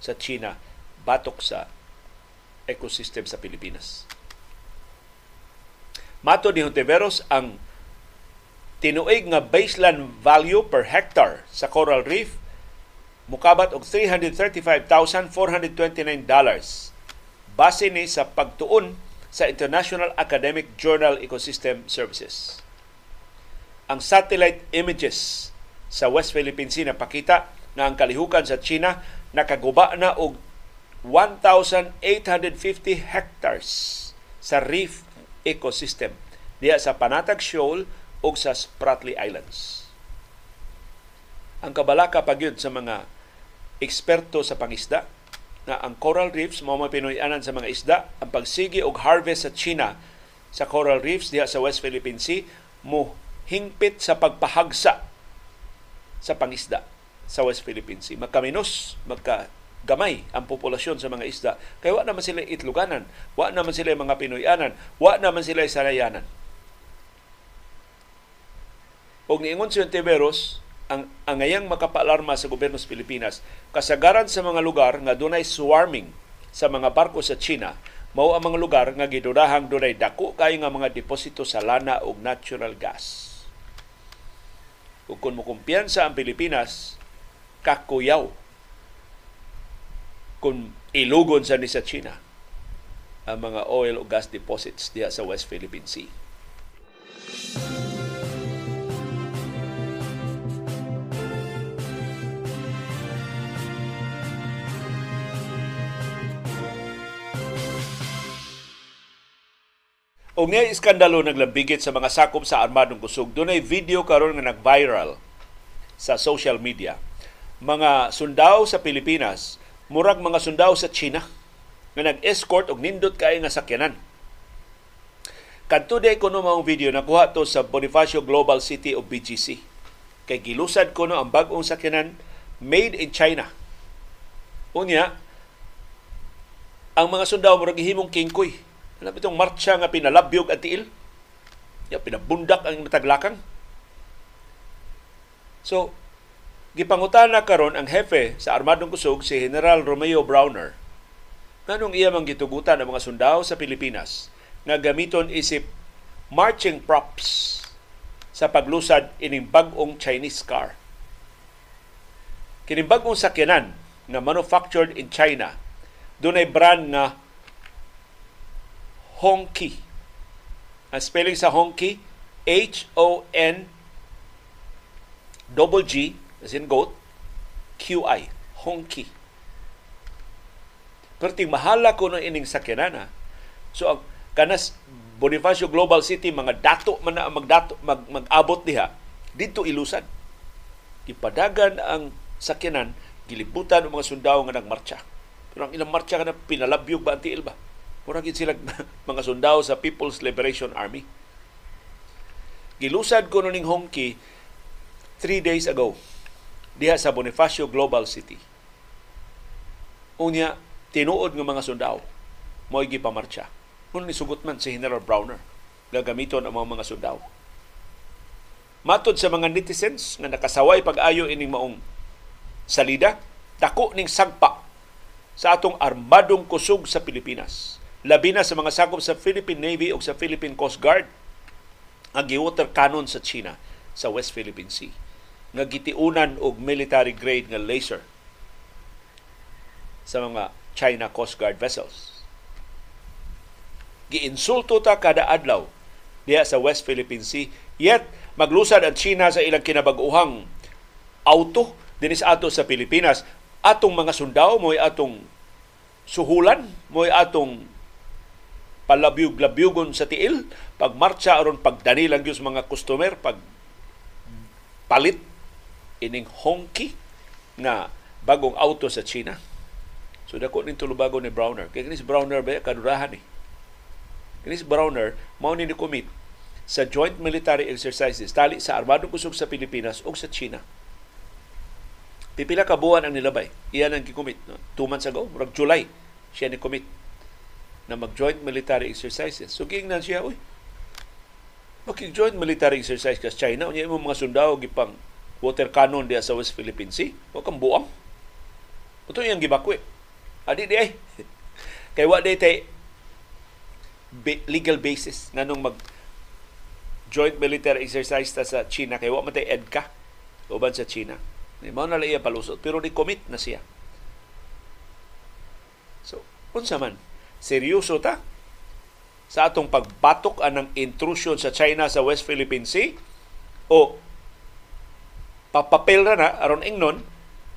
sa China batok sa ecosystem sa Pilipinas. Mato ni Hontiveros ang tinuig nga baseline value per hectare sa coral reef mukabat og 335,429 dollars base ni sa pagtuon sa International Academic Journal Ecosystem Services. Ang satellite images sa West Philippine Sea napakita na ang kalihukan sa China nakaguba na og 1,850 hectares sa reef ecosystem diya sa Panatag Shoal ug sa Spratly Islands. Ang kabalaka pagyud sa mga eksperto sa pangisda na ang coral reefs mao pinuy-anan sa mga isda ang pagsigi og harvest sa China sa coral reefs diha sa West Philippine Sea mo hingpit sa pagpahagsa sa pangisda sa West Philippine Sea. Magkaminos, magka gamay ang populasyon sa mga isda. Kaya wa naman sila itluganan, wa naman sila mga Pinoyanan, wa naman sila sanayanan. Og niingon si Ontiveros, ang, ang ngayang makapaalarma sa gobyerno sa Pilipinas, kasagaran sa mga lugar nga dunay swarming sa mga barko sa China, mao ang mga lugar nga gidurahang dunay dako kay nga mga deposito sa lana ug natural gas. Ug kung mo kumpiyansa ang Pilipinas, kakuyaw kung ilugon sa ni sa China ang mga oil o gas deposits diya sa West Philippine Sea. O nga iskandalo naglabigit sa mga sakop sa armadong kusog, dunay video karon nga nag-viral sa social media. Mga sundao sa Pilipinas, murag mga sundao sa China nga nag-escort og nindot kay nga sakyanan. Kadto day kuno maong video nakuha to sa Bonifacio Global City of BGC. Kay gilusad kuno ang bag-ong sakyanan made in China. Unya, ang mga sundao murag himong kingkoy alam itong marcha nga pinalabyog at tiil? Ya, pinabundak ang nataglakang. So, gipangutana karon ang hepe sa Armadong Kusog si General Romeo Browner nganong iya mang gitugutan ang mga sundao sa Pilipinas nga gamiton isip marching props sa paglusad ining bag-ong Chinese car. Kining bag-ong sakyanan nga manufactured in China dunay brand nga Honky. Ang spelling sa Honky, H-O-N double G, as in goat, Q-I, Honky. Pero ting mahala ko ng ining sakyanan ha. So ang kanas Bonifacio Global City mga dato man na magdato mag, mag-abot diha dito ilusan. Ipadagan ang sakyanan gilibutan ang mga sundao nga nagmarcha. Pero ang ilang marcha ka na pinalabyog ba ang tiil ba? Murag sila [laughs] mga sundao sa People's Liberation Army. Gilusad ko ning Hongki three days ago diha sa Bonifacio Global City. Unya, tinuod ng mga sundao mo gipamarcha. Kung nisugot man si General Browner, gagamiton ang mga mga sundao. Matod sa mga netizens nga nakasaway pag-ayo ining maong salida, dako ning sagpa sa atong armadong kusog sa Pilipinas labi na sa mga sakop sa Philippine Navy o sa Philippine Coast Guard ang giwater cannon sa China sa West Philippine Sea nga gitiunan og military grade nga laser sa mga China Coast Guard vessels. Giinsulto ta kada adlaw diha sa West Philippine Sea yet maglusad ang China sa ilang kinabag-uhang auto dinis ato sa Pilipinas atong mga sundao mo'y atong suhulan mo'y atong palabyog-labyugon sa tiil, pagmarcha aron pagdani lang sa mga customer, pag palit ining honky nga bagong auto sa China. So dako ning tulubago ni Browner. Kay kinis Browner ba kadurahan ni. Eh. Kinis Browner mao ni commit sa joint military exercises tali sa armadong kusog sa Pilipinas ug sa China. Pipila ka buwan ang nilabay. Iyan ang gikomit. No? Two months ago, murag July, siya ni commit na mag-joint military exercises. So, giingnan siya, uy, makig-joint military exercise ka sa China, unya mo mga sundao gipang water cannon diya sa West Philippine Sea. O kang buang. Ito yung gibakwi. Adi di ay. [laughs] Kay wa day tay legal basis nganong mag joint military exercise ta sa China kay wa man tay EDCA uban sa China. Ni mao na iya palusot pero di commit na siya. So, unsa man seryoso ta sa atong pagbatok anang intrusion sa China sa West Philippine Sea o papapel na na aron ingnon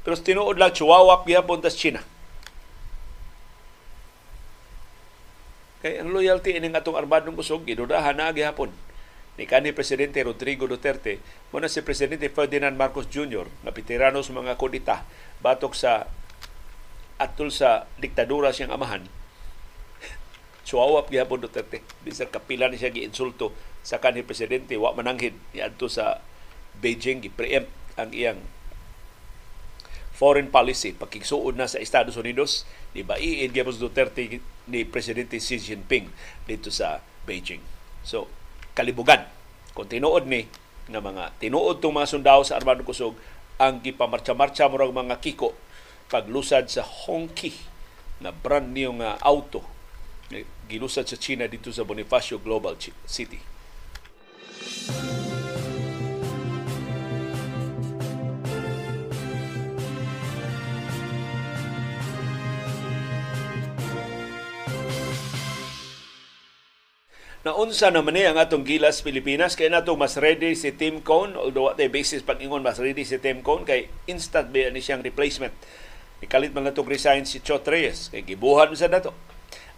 pero tinuod lang chihuahua gihapon tas China. Kay ang loyalty ining atong armadong kusog gidudahan na gihapon ni kanhi presidente Rodrigo Duterte mo na si presidente Ferdinand Marcos Jr. nga veterano sa mga kudita batok sa atol sa diktadura siyang amahan Suawap gihapon Duterte. Bisan kapila ni siya giinsulto sa kanhi presidente. Wa mananghid. Niadto sa Beijing gi-preempt ang iyang foreign policy. Pagkigsuod na sa Estados Unidos. Di ba iin gyapon Duterte ni presidente Xi Jinping dito sa Beijing. So kalibugan. Kung tinuod ni nga mga tinuod tong mga sundao sa armadong kusog ang gipamarcha-marcha murag mga kiko paglusad sa Hongqi na brand new nga auto gilusad sa China dito sa Bonifacio Global City. Naunsa naman ni ang atong Gilas Pilipinas kay nato mas ready si Tim Cone although what basis pag ingon mas ready si Tim Cone kay instant ba ni siyang replacement. Ikalit man nato resign si Chot Reyes kay gibuhan sa dato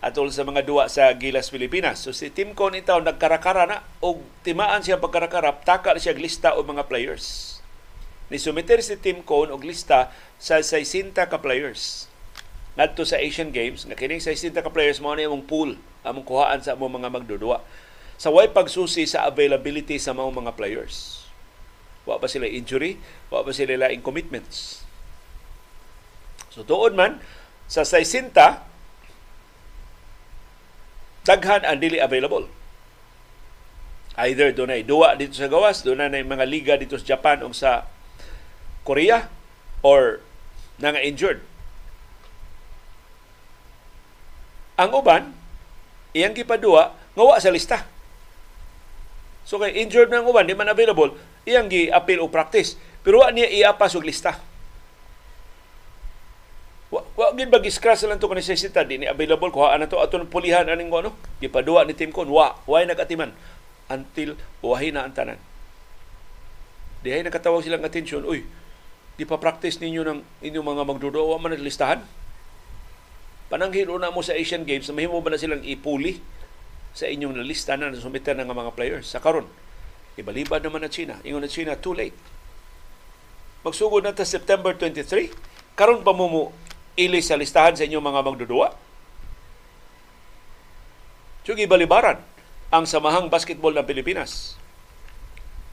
atol sa mga duwa sa Gilas Pilipinas. So si Tim Con itaw nagkarakara na o timaan siya pagkarakara, taka siya lista o mga players. Ni sumiter si Tim Con og lista sa 60 ka players. Ngadto sa Asian Games, nga kining 60 ka players mo na imong pool among kuhaan sa among mga magdudua. Sa way pagsusi sa availability sa mga mga players. Wa pa sila injury, wa pa sila laing commitments. So doon man, sa 60, daghan ang dili available. Either doon ay duwa dito sa gawas, na mga liga dito sa Japan o sa Korea, or na nga injured. Ang uban, iyang gipadua, ngawa sa lista. So kay injured na ang uban, di man available, iyang gi-appeal o practice. Pero wa niya iapas og lista. Wa, gid bag scratch lang to kanang sesita di ni available kuha na to aton pulihan aning ano gipaduwa ni team kon wa way nagatiman until wahi na ang tanan. Dihay nakatawag silang atensyon, uy, di pa practice ninyo ng inyong mga magdudo, wa man listahan. Pananghilo na mo sa Asian Games, mahimo ba na silang ipuli sa inyong lista na sumiter ng mga players. Sa karon, ibalibad naman na China. Ingon na China, too late. Magsugod na ta September 23, karon pa mo mo ili sa listahan sa inyong mga magdudua. So, balibaran ang Samahang Basketball ng Pilipinas.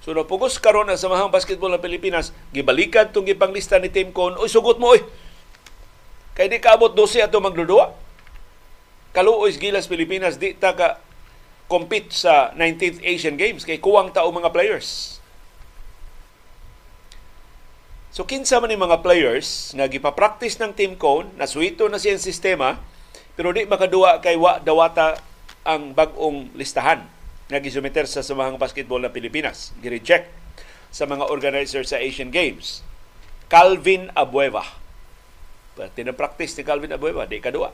So, napugos karon ang Samahang Basketball ng Pilipinas, gibalikan itong gipanglista ni Team Con, Uy, sugot mo, oy! Kaya di kaabot 12 ato magdudua. Kaluoy Gilas Pilipinas, di ta ka compete sa 19th Asian Games kay kuwang tao mga players. So kinsa man ni mga players nga gipa-practice ng team cone, nasuito na siyang sistema, Pero di makaduwa kay wa dawata ang bag-ong listahan nga gisumiter sa Samahang Basketball ng Pilipinas. Gi-reject sa mga organizer sa Asian Games. Calvin Abueva. Pati na practice ni Calvin Abueva, di kadua.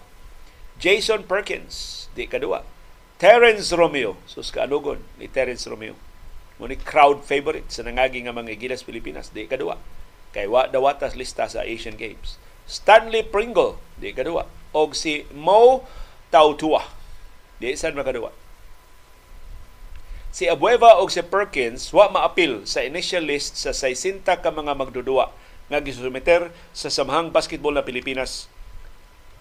Jason Perkins, di kadua. Terence Romeo, sus kaanugon ni Terence Romeo. Muni crowd favorite sa nangagi nga mga gilas Pilipinas, di kadua. Kay wa dawatas lista sa Asian Games. Stanley Pringle, di kadua. Og si Mo Tautua, di sad makadua. Si Abueva o si Perkins wa maapil sa initial list sa 60 ka mga magdudua nga gisumiter sa Samahang Basketball na Pilipinas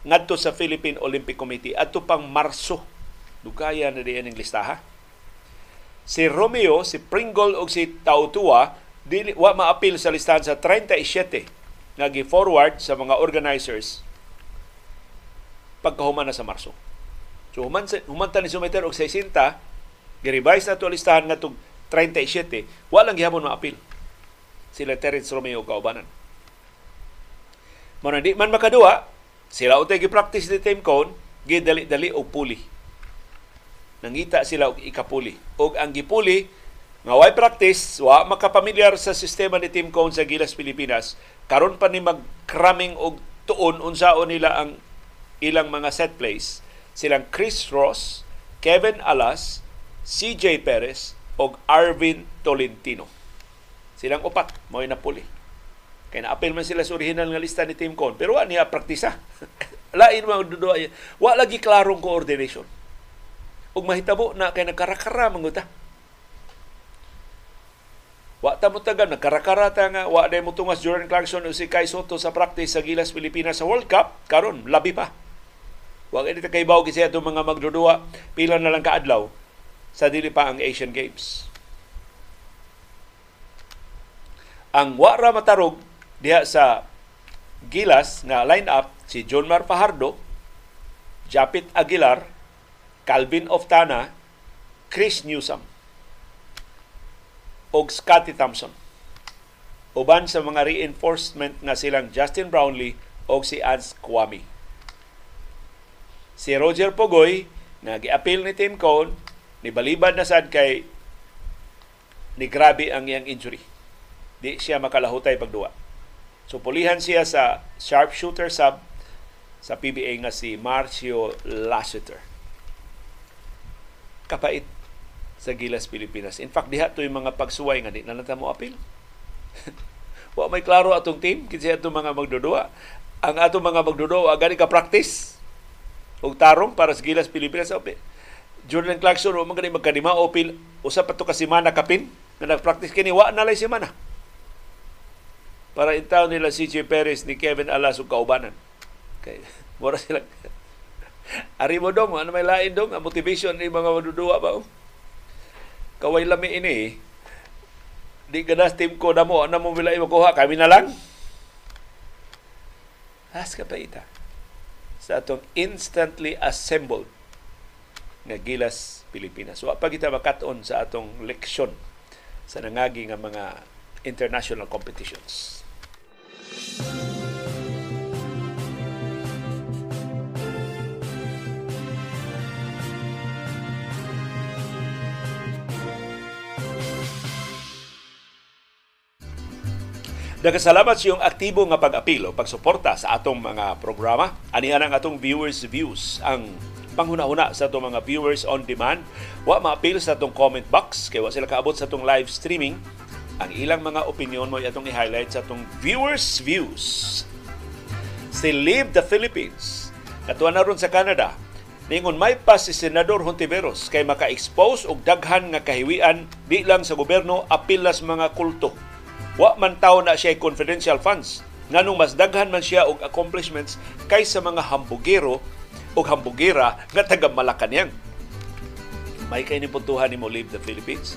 ngadto sa Philippine Olympic Committee adto pang Marso dugaya na diyan ang listaha si Romeo si Pringle o si Tautua dili wa maapil sa listahan sa 37 nga gi-forward sa mga organizers pagkahuman na sa Marso. So human, human ni sumiter og 60 Gi-revise na ito listahan nga itong 37, walang gihapon maapil sila Terence Romeo kaubanan. Muna di man makaduwa, sila utay gi-practice ni Team Cone, gidali-dali og puli. Nangita sila og ikapuli. Og ang gipuli, nga way practice, wa makapamilyar sa sistema ni Team Cone sa Gilas Pilipinas, karon pa ni mag-cramming og tuon unsaon nila ang ilang mga set plays. Silang Chris Ross, Kevin Alas, CJ Perez o Arvin Tolentino. Silang upat, mo napuli. Kaya na-apel man sila sa original nga lista ni Team Con. Pero wa niya praktisa. [laughs] Lain mga duduwa. Wa lagi klarong coordination. Ug mahitabo na kay nagkarakara manguta. Wa ta mo taga nagkarakara ta nga wa day mo tungas Jordan Clarkson o si Kai Soto sa practice sa Gilas Pilipinas sa World Cup karon labi pa. Wa kay kay bawo kasi ato mga magdudua pila na lang kaadlaw sa dili pa ang Asian Games. Ang wara matarog diha sa Gilas nga line-up si John Mar Fajardo, Japit Aguilar, Calvin Oftana, Chris Newsom o Scotty Thompson. Uban sa mga reinforcement nga silang Justin Brownlee o si Ans Kwame. Si Roger Pogoy, nga gi-appeal ni Tim Cone, ni balibad na sad kay ni grabe ang iyang injury. Di siya makalahutay pagduwa. So pulihan siya sa sharpshooter sub sa PBA nga si Marcio Lassiter. Kapait sa Gilas Pilipinas. In fact, diha to yung mga pagsuway nga di na nata mo apil. [laughs] Wa may klaro atong team kinsa atong mga magdudua. Ang atong mga magdudua gani ka practice og tarong para sa Gilas Pilipinas. Okay Jordan Clarkson o mga magkadima o pil usa pa to ka semana kapin nga nagpractice kini wa na lay semana para intaw nila si CJ Perez ni Kevin Alas ug kaubanan kay [laughs] mura sila [laughs] Ari mo dong, ano may lain dong, ang motivation ni mga madudua ba? Oh? Kaway lami ini, eh. di ganas team ko na mo, ano mo bilay makuha, kami na lang. As ka pa ita. Sa atong instantly assembled nga Gilas Pilipinas. Wa pa kita makaton sa atong leksyon sa nangagi nga mga international competitions. Nagkasalamat sa iyong aktibo nga pag-apilo, pagsuporta sa atong mga programa. Anihan ang atong viewers' views. Ang panghuna-huna sa itong mga viewers on demand. Wa ma-appeal sa itong comment box kay wa sila kaabot sa itong live streaming. Ang ilang mga opinion mo itong i-highlight sa itong viewers views. Si Live the Philippines. Katuan na ron sa Canada. Ningon may pa si Senador Hontiveros kay maka-expose og daghan nga kahiwian di lang sa gobyerno apilas mga kulto. Wa man taw na siya confidential funds nganong mas daghan man siya og accomplishments kaysa mga hambugero o hambugera nga taga Malacanang. May kay ni puntuhan ni mo Leave the Philippines.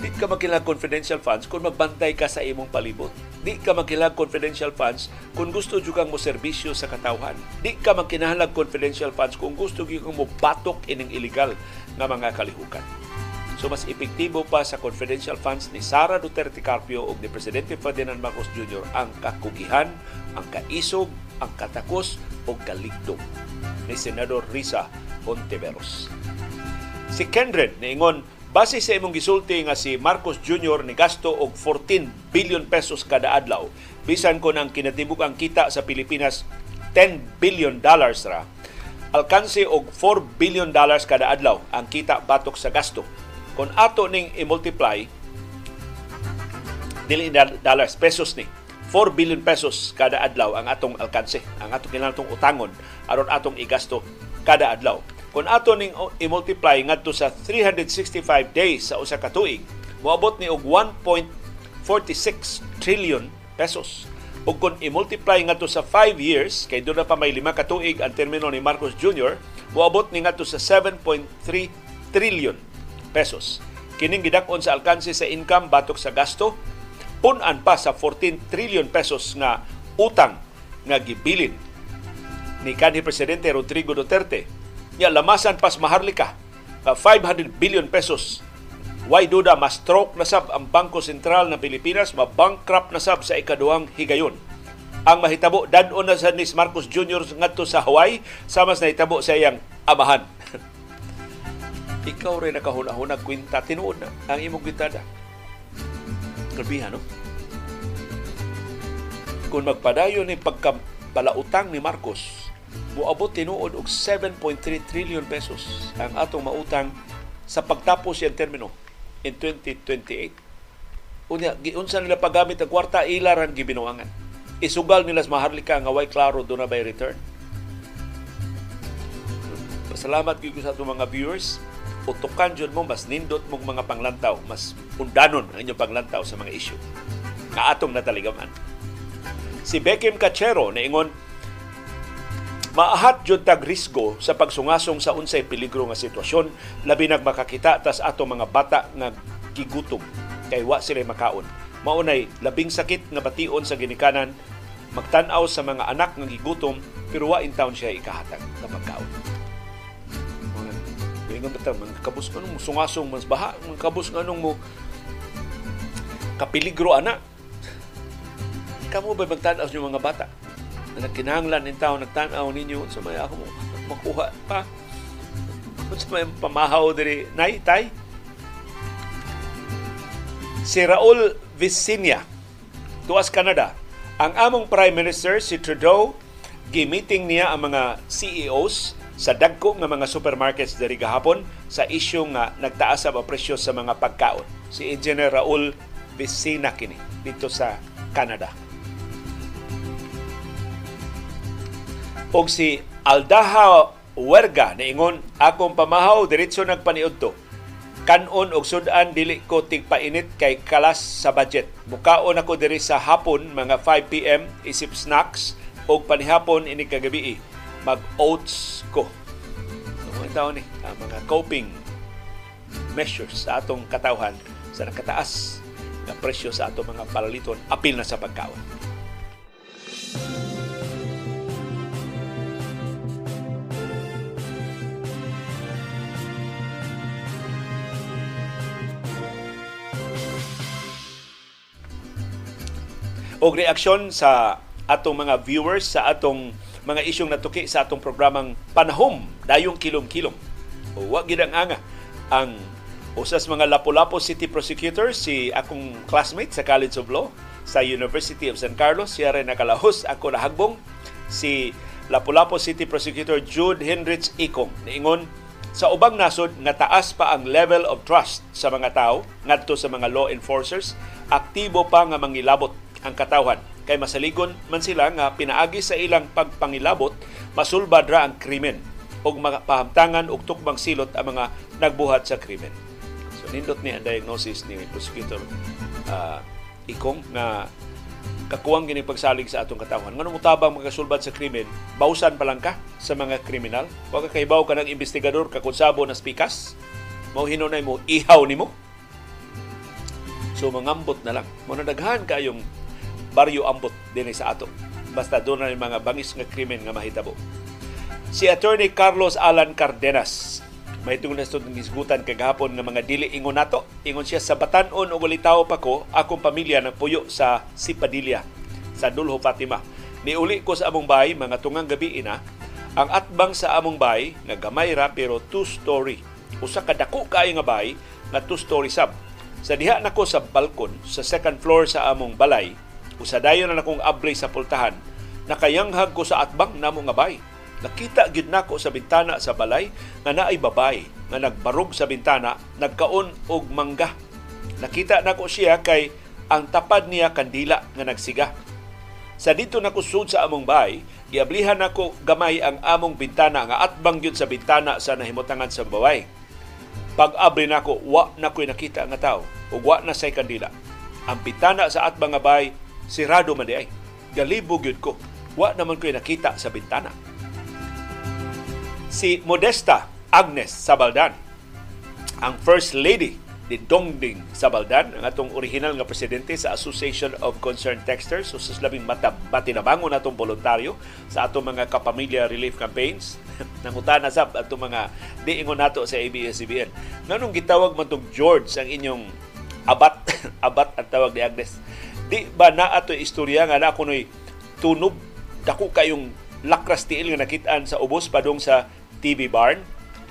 Di ka makilag confidential funds kung magbantay ka sa imong palibot. Di ka makilag confidential funds kung gusto jud kang mo serbisyo sa katawhan. Di ka magkinahalag confidential funds kung gusto gyud mo batok ining illegal nga mga kalihukan. So mas epektibo pa sa confidential funds ni Sara Duterte Carpio ug ni Presidente Ferdinand Marcos Jr. ang kakugihan, ang kaisog, ang katakos o o kaligdong ni Senador Risa Ontiveros. Si Kendred niingon base sa imong gisulti nga si Marcos Jr. ni gasto og 14 billion pesos kada adlaw bisan kon ang kinatibuk ang kita sa Pilipinas 10 billion dollars ra alkanse og 4 billion dollars kada adlaw ang kita batok sa gasto kung ato ning i-multiply dili dollars pesos ni 4 billion pesos kada adlaw ang atong alkanse ang atong kinahanglan utangon aron atong igasto kada adlaw kung ato ning i-multiply ngadto sa 365 days sa usa ka tuig moabot ni og 1.46 trillion pesos ug kung i-multiply ngadto sa 5 years kay doon na pa may lima ka tuig ang termino ni Marcos Jr. moabot ni ngadto sa 7.3 trillion pesos kining gidak-on sa alkanse sa income batok sa gasto punan pa sa 14 trillion pesos nga utang nga gibilin ni kanhi presidente Rodrigo Duterte. Ya lamasan pas maharlika 500 billion pesos. Why duda mas stroke na sab ang Bangko Sentral ng Pilipinas, mabankrupt na sab sa ikaduhang higayon. Ang mahitabo dadon na sa Nis Marcos Jr. ngadto sa Hawaii sama sa nahitabo sa iyang amahan. Ikaw rin nakahuna-hunag kwinta tinuod na ang imong gitada Grabihan, no? Kung magpadayon ni pagkapalautang ni Marcos, buabot tinuod og 7.3 trillion pesos ang atong mautang sa pagtapos yung termino in 2028. Unya, giunsa nila paggamit ang kwarta, ilaran gibinuangan. Isugal nila sa maharlika nga way klaro doon na by return. Salamat gyud sa atong mga viewers utukan jud mo mas nindot mong mga panglantaw mas undanon ang inyong panglantaw sa mga isyu nga atong nataligaman. Si Beckham Cachero ingon maahat jud tag risgo sa pagsungasong sa unsay peligro nga sitwasyon labi nag makakita tas ato mga bata nga gigutom kay wa sila makaon. Maunay labing sakit nga bation sa ginikanan magtan-aw sa mga anak nga gigutom pero wa in siya ikahatag na magkaon ingon bitaw mga kabus nganong mo sungasong mas baha mga kabus nganong mo kapiligro ana. Kamo ba magtanaw sa mga bata? Na nagkinahanglan in tao nagtanaw ninyo sa may ako makuha pa? Sa may pamahaw diri? Nay tay? Si Raul Vicinia tuas Canada. Ang among Prime Minister si Trudeau gi-meeting niya ang mga CEOs sa dagko nga mga supermarkets diri gahapon sa isyu nga nagtaas ang presyo sa mga pagkaon. Si Engineer Raul Vicina kini dito sa Canada. Og si Aldaha Werga niingon akong pamahaw diretso nagpaniudto. Kanon og sudan dili ko tigpainit kay kalas sa budget. Mukaon ako diri sa hapon mga 5 PM isip snacks og panihapon ini kagabi mag-oats ko. Mga taon ni, ang mga coping measures sa atong katawhan sa nakataas na presyo sa atong mga palaliton apil na sa pagkaon. og reaksyon sa atong mga viewers sa atong mga isyong natuki sa atong programang Panahom, Dayong Kilom-Kilom. O wag ang anga ang usas mga Lapu-Lapu City Prosecutor, si akong classmate sa College of Law sa University of San Carlos, siya rin nakalahos ako nahagbong si Lapu-Lapu City Prosecutor Jude Henrich Ikong. Niingon, sa ubang nasod nga taas pa ang level of trust sa mga tao ngadto sa mga law enforcers, aktibo pa nga mangilabot ang katawhan kay masaligon man sila nga pinaagi sa ilang pagpangilabot masulbad ra ang krimen ug pahamtangan og tukbang silot ang mga nagbuhat sa krimen. So nindot ni ang diagnosis ni prosecutor uh, ikong na kakuwang gini pagsalig sa atong katawhan. Ngano mutabang magasulbad sa krimen, bausan pa lang ka sa mga kriminal. Wa ka kaibaw ka ng investigador kakunsabo na spikas. Mao hinunay mo ihaw nimo. So mangambot na lang. Mo na daghan kayong baryo ambot din sa ato. Basta doon na mga bangis nga krimen nga mahitabo. Si Attorney Carlos Alan Cardenas may itong nasod ng isgutan kagahapon ng mga dili ingon nato. Ingon siya sa batanon o walitaw pa ko, akong pamilya ng puyo sa Sipadilla sa Dulho Fatima. Niuli ko sa among bahay mga tungang gabi ina ang atbang sa among bahay nga gamay ra pero two story. Usa ka dako kaayo nga bahay nga two story sab. Sa diha nako sa balkon sa second floor sa among balay, usa dayon na akong abri sa pultahan, nakayanghag ko sa atbang namo nga bahay. Nakita gid nako sa bintana sa balay nga naay babay nga nagbarog sa bintana, nagkaon og mangga. Nakita nako siya kay ang tapad niya kandila nga nagsiga sa dito na kusud sa among bahay, giablihan nako gamay ang among bintana nga atbang gyud sa bintana sa nahimutangan sa baway. Pag abri nako, wa na ko'y nakita nga tao ug wa na say kandila. Ang bintana sa atbang nga bahay sirado man di ay. Galibo gyud ko. Wa naman ko'y nakita sa bintana. Si Modesta Agnes Sabaldan, ang First Lady ni Dongding Sabaldan, ang atong original nga presidente sa Association of Concerned Texters, so sa labing mata, matinabangon atong voluntaryo sa atong mga kapamilya relief campaigns. [laughs] Nangutana sab atong mga diingon nato sa ABS-CBN. Nganong gitawag man tong George ang inyong abat, [coughs] abat ang tawag ni Agnes. Di ba na ato istorya nga na kuno'y tunob, dako kayong lakras tiil nga nakitaan sa ubos padong sa TV barn.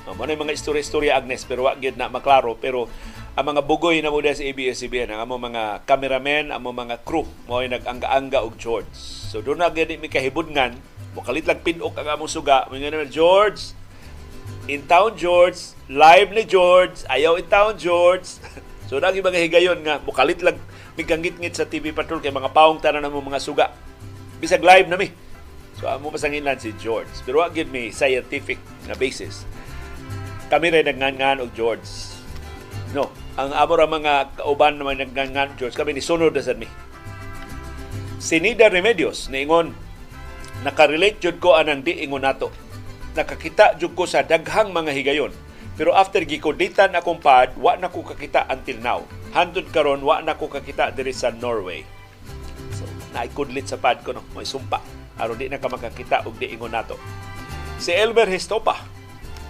Mo na mga istorya-istorya Agnes pero wa gyud na maklaro pero ang mga bugoy na muna sa ABS-CBN, ang among mga cameramen, ang mga crew, mo ay nag-angga-angga og George. So doon na gani mi kahibudngan, mukalit lang pinok ang among suga. Mga naman, George, in town George, live ni George, ayaw in town George. [laughs] so nagi mga higayon nga, mukalit lang mi ngit sa TV Patrol kay mga paong tanan mo mga suga. Bisag live na mi. So amo pasanginan si George. Pero wa gid mi scientific na basis. Kami rin nagngan og George. No, ang amo ra mga kauban naman nagngangan Diyos kami ni sunod na mi. Si Nida Remedios niingon nakarelate jud ko anang di ingon nato. Nakakita jud ko sa daghang mga higayon. Pero after gikuditan akong pad, wa na ko kakita until now. Handod karon wa na ko kakita diri sa Norway. So, naikudlit sa pad ko no, may sumpa. Aron di na ka makakita og di ingon nato. Si Elmer Histopa,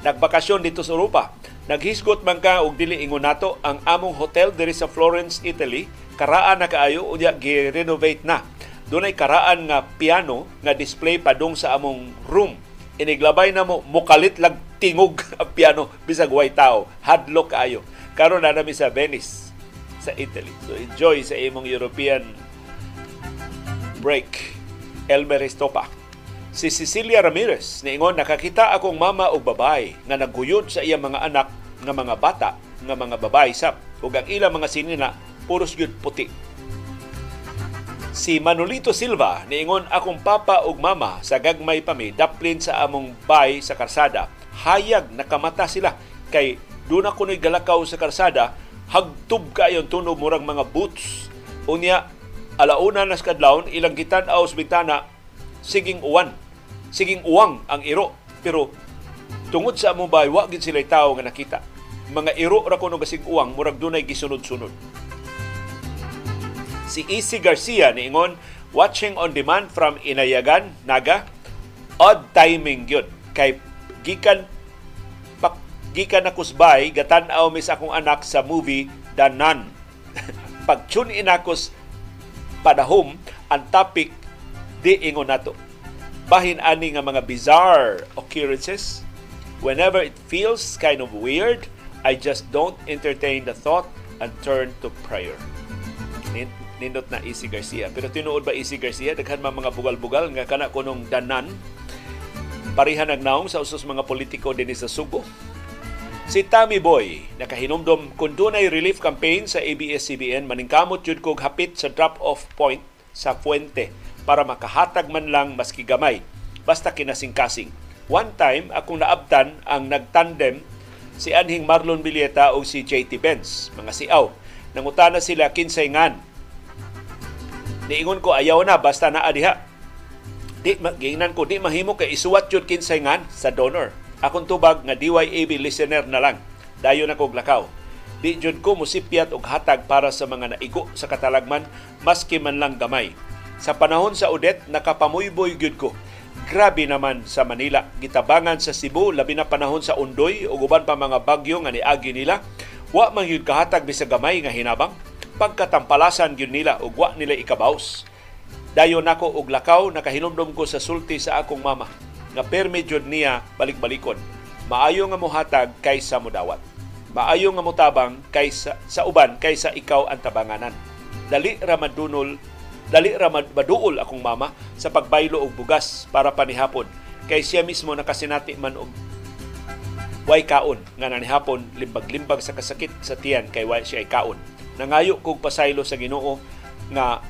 nagbakasyon dito sa Europa Naghisgot man ka og dili ingon nato ang among hotel diri sa Florence, Italy, karaan na kaayo unya gi-renovate na. Dunay karaan nga piano nga display padung sa among room. Iniglabay na mo mukalit lag tingog [laughs] ang piano bisag way tao. Hadlok kaayo. Karon na nami sa Venice sa Italy. So enjoy sa imong European break. Elmer Estopa. Si Cecilia Ramirez niingon nakakita akong mama og babay nga naguyod sa iyang mga anak nga mga bata nga mga babae sap ug ang ilang mga sinina puros gyud puti. Si Manolito Silva niingon akong papa ug mama sa gagmay pa mi daplin sa among bay sa karsada. Hayag nakamata sila kay doon ako no'y galakaw sa karsada hagtub kayon tunog murang mga boots. Unya alauna nas kadlawon ilang gitan sa bitana siging uwan. Siging uwang ang iro pero tungod sa among bahay wa gid sila tawo nga nakita mga iro ra kuno gasig uwang murag dunay gisunod-sunod si Easy Garcia niingon watching on demand from Inayagan Naga odd timing gyud kay gikan gikan na kusbay gatan-aw mis akong anak sa movie The Nun [laughs] pag tune in akos padahom ang topic di ingon nato bahin ani nga mga bizarre occurrences Whenever it feels kind of weird, I just don't entertain the thought and turn to prayer. Nindot na Easy Garcia. Pero tinuod ba Easy Garcia? Daghan man mga bugal-bugal nga kana kunong danan. Pariha nagnaong sa usos mga politiko din sa Subo. Si Tommy Boy, nakahinumdom kung dunay relief campaign sa ABS-CBN, maningkamot jud kog hapit sa drop-off point sa Fuente para makahatag man lang maski gamay basta kinasing-kasing One time, akong naabtan ang nagtandem si Anhing Marlon Bilieta o si JT Benz, mga siaw. Nangutana sila kinsay ngan. Niingon ko ayaw na basta naa diha. Di giingnan ko di mahimo kay isuwat jud kinsay ngan sa donor. Akong tubag nga DYAB listener na lang. Dayo na kog lakaw. Di jud ko musipyat og hatag para sa mga naigo sa katalagman maski man lang gamay. Sa panahon sa Udet nakapamuyboy gyud ko Grabe naman sa Manila. Gitabangan sa Cebu, labi na panahon sa Undoy o uban pa mga bagyo nga niagi nila. Wa man yun kahatag sa gamay nga hinabang. Pagkatampalasan yun nila o wa nila ikabaws. dayon nako og lakaw nakahinumdom ko sa sulti sa akong mama nga permi jud niya balik-balikon. Maayo nga mohatag kaysa modawat. Maayo nga motabang kaysa sa uban kaysa ikaw ang tabanganan. Dali ra madunol dali ra maduol akong mama sa pagbaylo og bugas para panihapon kay siya mismo nakasinati man og way kaon nga nanihapon limbag-limbag sa kasakit sa tiyan kay way siya ay kaon. Nangayo kog pasaylo sa Ginoo nga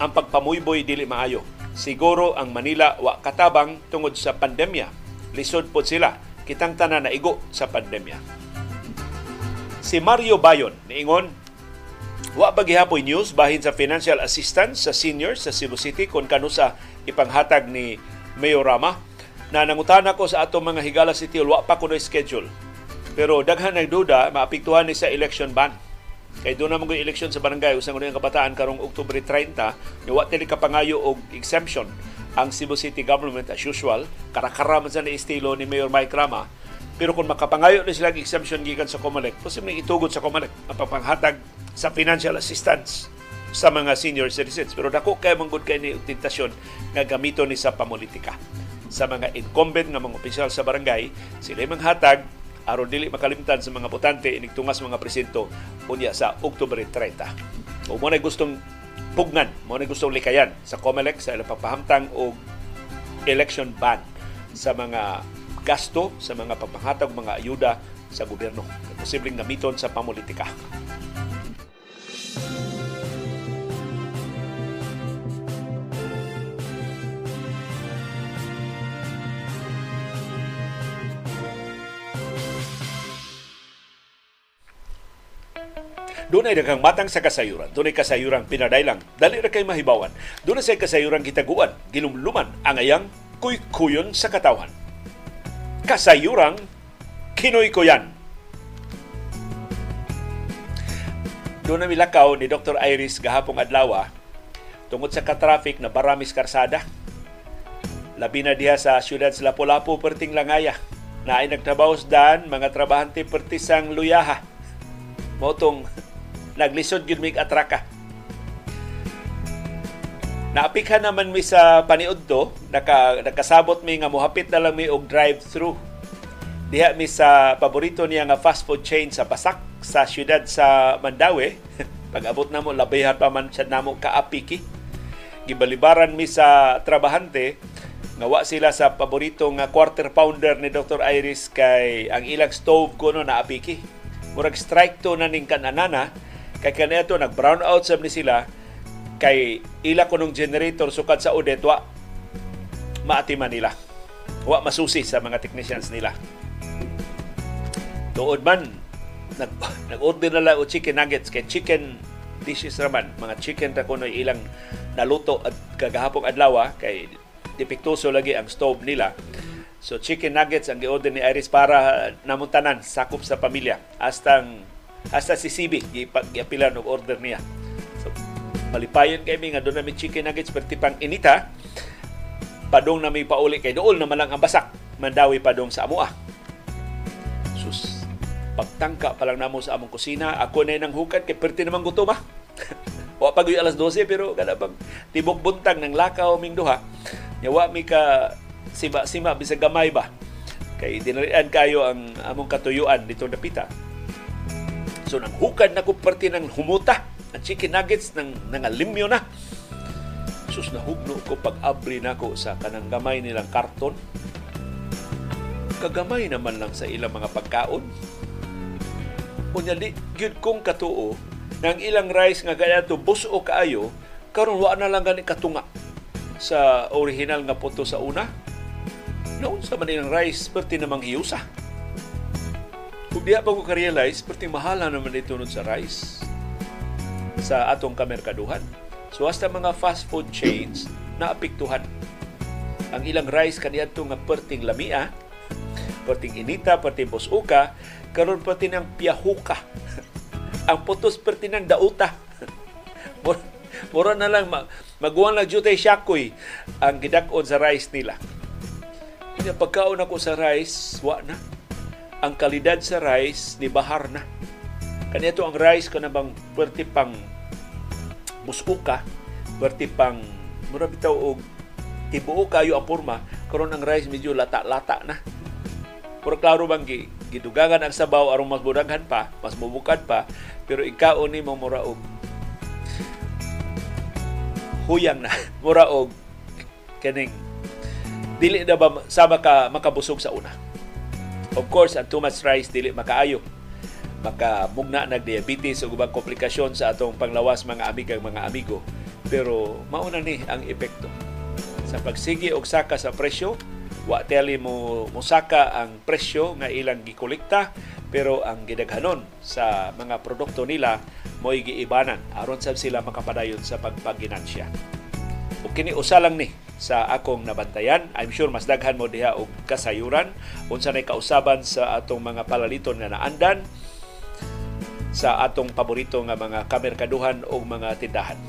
ang pagpamuyboy dili maayo. Siguro ang Manila wa katabang tungod sa pandemya. Lisod pod sila kitang tanan na igo sa pandemya. Si Mario Bayon niingon Wa pa gihapoy news bahin sa financial assistance sa seniors sa Cebu City kung kano sa ipanghatag ni Mayor Rama na nangutana ko sa atong mga higala city wa pa kuno schedule. Pero daghan nagduda maapektuhan ni sa election ban. Kay doon naman yung election sa barangay usang yung kabataan karong Oktubre 30 ni wa tili kapangayo og exemption ang Cebu City government as usual karakara man sa na estilo ni Mayor Mike Rama pero kung makapangayo na silang exemption gikan sa COMELEC, posibleng itugod sa COMELEC ang pagpanghatag sa financial assistance sa mga senior citizens. Pero dako kay manggod kay ni tentasyon nga gamito ni sa pamulitika. Sa mga incumbent nga mga opisyal sa barangay, sila manghatag aron dili makalimtan sa mga botante inig tungas mga presinto unya sa Oktubre 30. O mo gustong pugnan, mo gustong likayan sa COMELEC sa ilang papahamtang og election ban sa mga gasto sa mga pagpanghatag mga ayuda sa gobyerno. Posibleng gamiton sa pamulitika. Doon ay daghang matang sa kasayuran. Doon ay kasayuran pinadaylang. Dali ra kay mahibawan. Doon ay kasayuran kitaguan. Gilumluman ang ayang kuy-kuyon sa katawan. Kasayurang kinoy ko yan. Doon na milakaw ni Dr. Iris gahapong adlaw tungod sa katraffic na Baramis Karsada. Labi na diha sa siyudad sa Lapu-Lapu, Perting Langaya na ay nagtrabaho dan mga trabahante pertisang luyaha. Motong naglisod gyud mig atraka. Naapikhan naman mi sa paniudto, naka nakasabot mi nga mohapit na lang mi og drive-thru. Diha mi sa paborito niya nga fast food chain sa Basak sa siyudad sa Mandawi. [laughs] Pag-abot na mo labihan pa man siya namo kaapiki. Gibalibaran mi sa trabahante nga wa sila sa paborito nga quarter pounder ni Dr. Iris kay ang ilang stove ko no naapiki. Murag strike to na ning kananana Kay kaniadto nag brown out sab ni sila kay ila kunong generator sukad sa udet wa maatiman nila. Wa masusi sa mga technicians nila. Tuod man nag [laughs] nag-order na lang og chicken nuggets kay chicken dishes raman mga chicken ra kuno ilang naluto at kagahapong adlaw kay depektoso lagi ang stove nila. So chicken nuggets ang gi-order ni Iris para namuntanan sakop sa pamilya. Hastang Hasta si CB, giapilan og order niya. So, malipayon kay mi nga doon namin chicken nuggets perti pang inita. Padong na may pauli kay dool naman lang ang basak. Mandawi padong sa amoa. Sus, pagtangka pa lang namo sa among kusina, ako na nang hukad kay perti naman gutom ah. [laughs] wa pa alas 12 pero kada pag tibok buntag ng lakaw ming duha. Yawa mi ka siba-sima bisag gamay ba. Kay dinarian kayo ang among katuyuan dito napita So nang hukad na ko parte ng humuta ang chicken nuggets ng nangalimyo na. Sus na hugno ko pag abri na ko sa kanang gamay nilang karton. Kagamay naman lang sa ilang mga pagkaon. Unya di gyud kong katuo nang ilang rice nga kaya to buso kaayo karon wa na lang gani katunga sa original nga puto sa una. Noon sa manilang rice, perti namang hiyusa kung diya pa ko ka-realize, perting mahala naman ito nun sa rice sa atong kamerkaduhan. So hasta mga fast food chains na apektuhan. Ang ilang rice kaniadto nga perting lamia, perting inita, perting busuka, karon perting ng piyahuka. [laughs] ang putos perting ng dauta. [laughs] Mura na lang maguwan lang jutay syakoy ang gidak-on sa rice nila. Kaya pagkaon ako sa rice, wa na ang kalidad sa rice ni bahar na. Kanito ang rice ko na bang pwerte pang musuka, pwerte pang mura bitaw tibuo kayo ang porma karon ang rice medyo lata-lata na. Pero klaro bang gi, gidugangan ang sabaw aron mas budaghan pa, mas mubukad pa, pero ikaw ni mo mura og huyang na, [laughs] mura og kaning dili na ba sama ka makabusog sa una. Of course, ang too much rice dili makaayo. Makamugna nag diabetes o ubang komplikasyon sa atong panglawas mga amigang mga amigo. Pero mauna ni ang epekto. Sa pagsigi og saka sa presyo, wa teli mo musaka ang presyo nga ilang gikolekta pero ang gidaghanon sa mga produkto nila mo giibanan aron sab sila makapadayon sa pagpaginansya. O kini usa lang ni sa akong nabantayan. I'm sure mas daghan mo diha og kasayuran unsa nay kausaban sa atong mga palaliton nga naandan sa atong paborito nga mga kamerkaduhan o mga tindahan.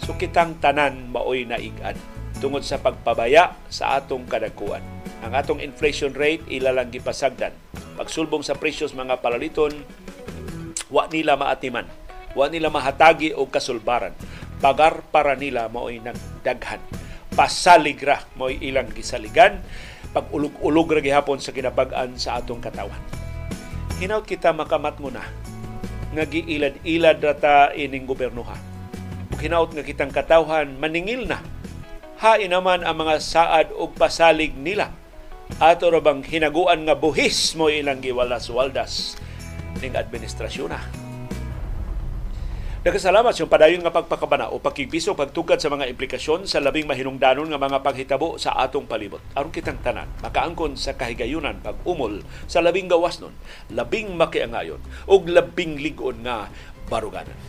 So kitang tanan maoy naigad tungod sa pagpabaya sa atong kadagkuan. Ang atong inflation rate ilalang gipasagdan. Pagsulbong sa presyos mga palaliton, wa nila maatiman. Wa nila mahatagi og kasulbaran. Pagar para nila maoy nagdaghan. Pasaligra maoy ilang gisaligan. Pag-ulog-ulog ra gihapon sa kinabag-an sa atong katawan. Hinaut kita makamat mo na nga giilad-ilad rata ining gobernoha. Ug hinaut nga kitang katawhan maningil na. Hain naman ang mga saad og pasalig nila. Ato ra bang hinaguan nga buhis mo ilang giwalas-waldas ning administrasyon na. Nagkasalamat yung padayon nga pagpakabana o pagkibiso pagtugad sa mga implikasyon sa labing mahinungdanon nga mga paghitabo sa atong palibot. Aron kitang tanan, makaangkon sa kahigayunan pag-umol sa labing gawas nun, labing makiangayon o labing ligon nga baruganan.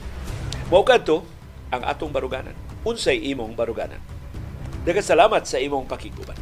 Mao kadto ang atong baruganan. Unsay imong baruganan. Nagkasalamat sa imong pakiguban.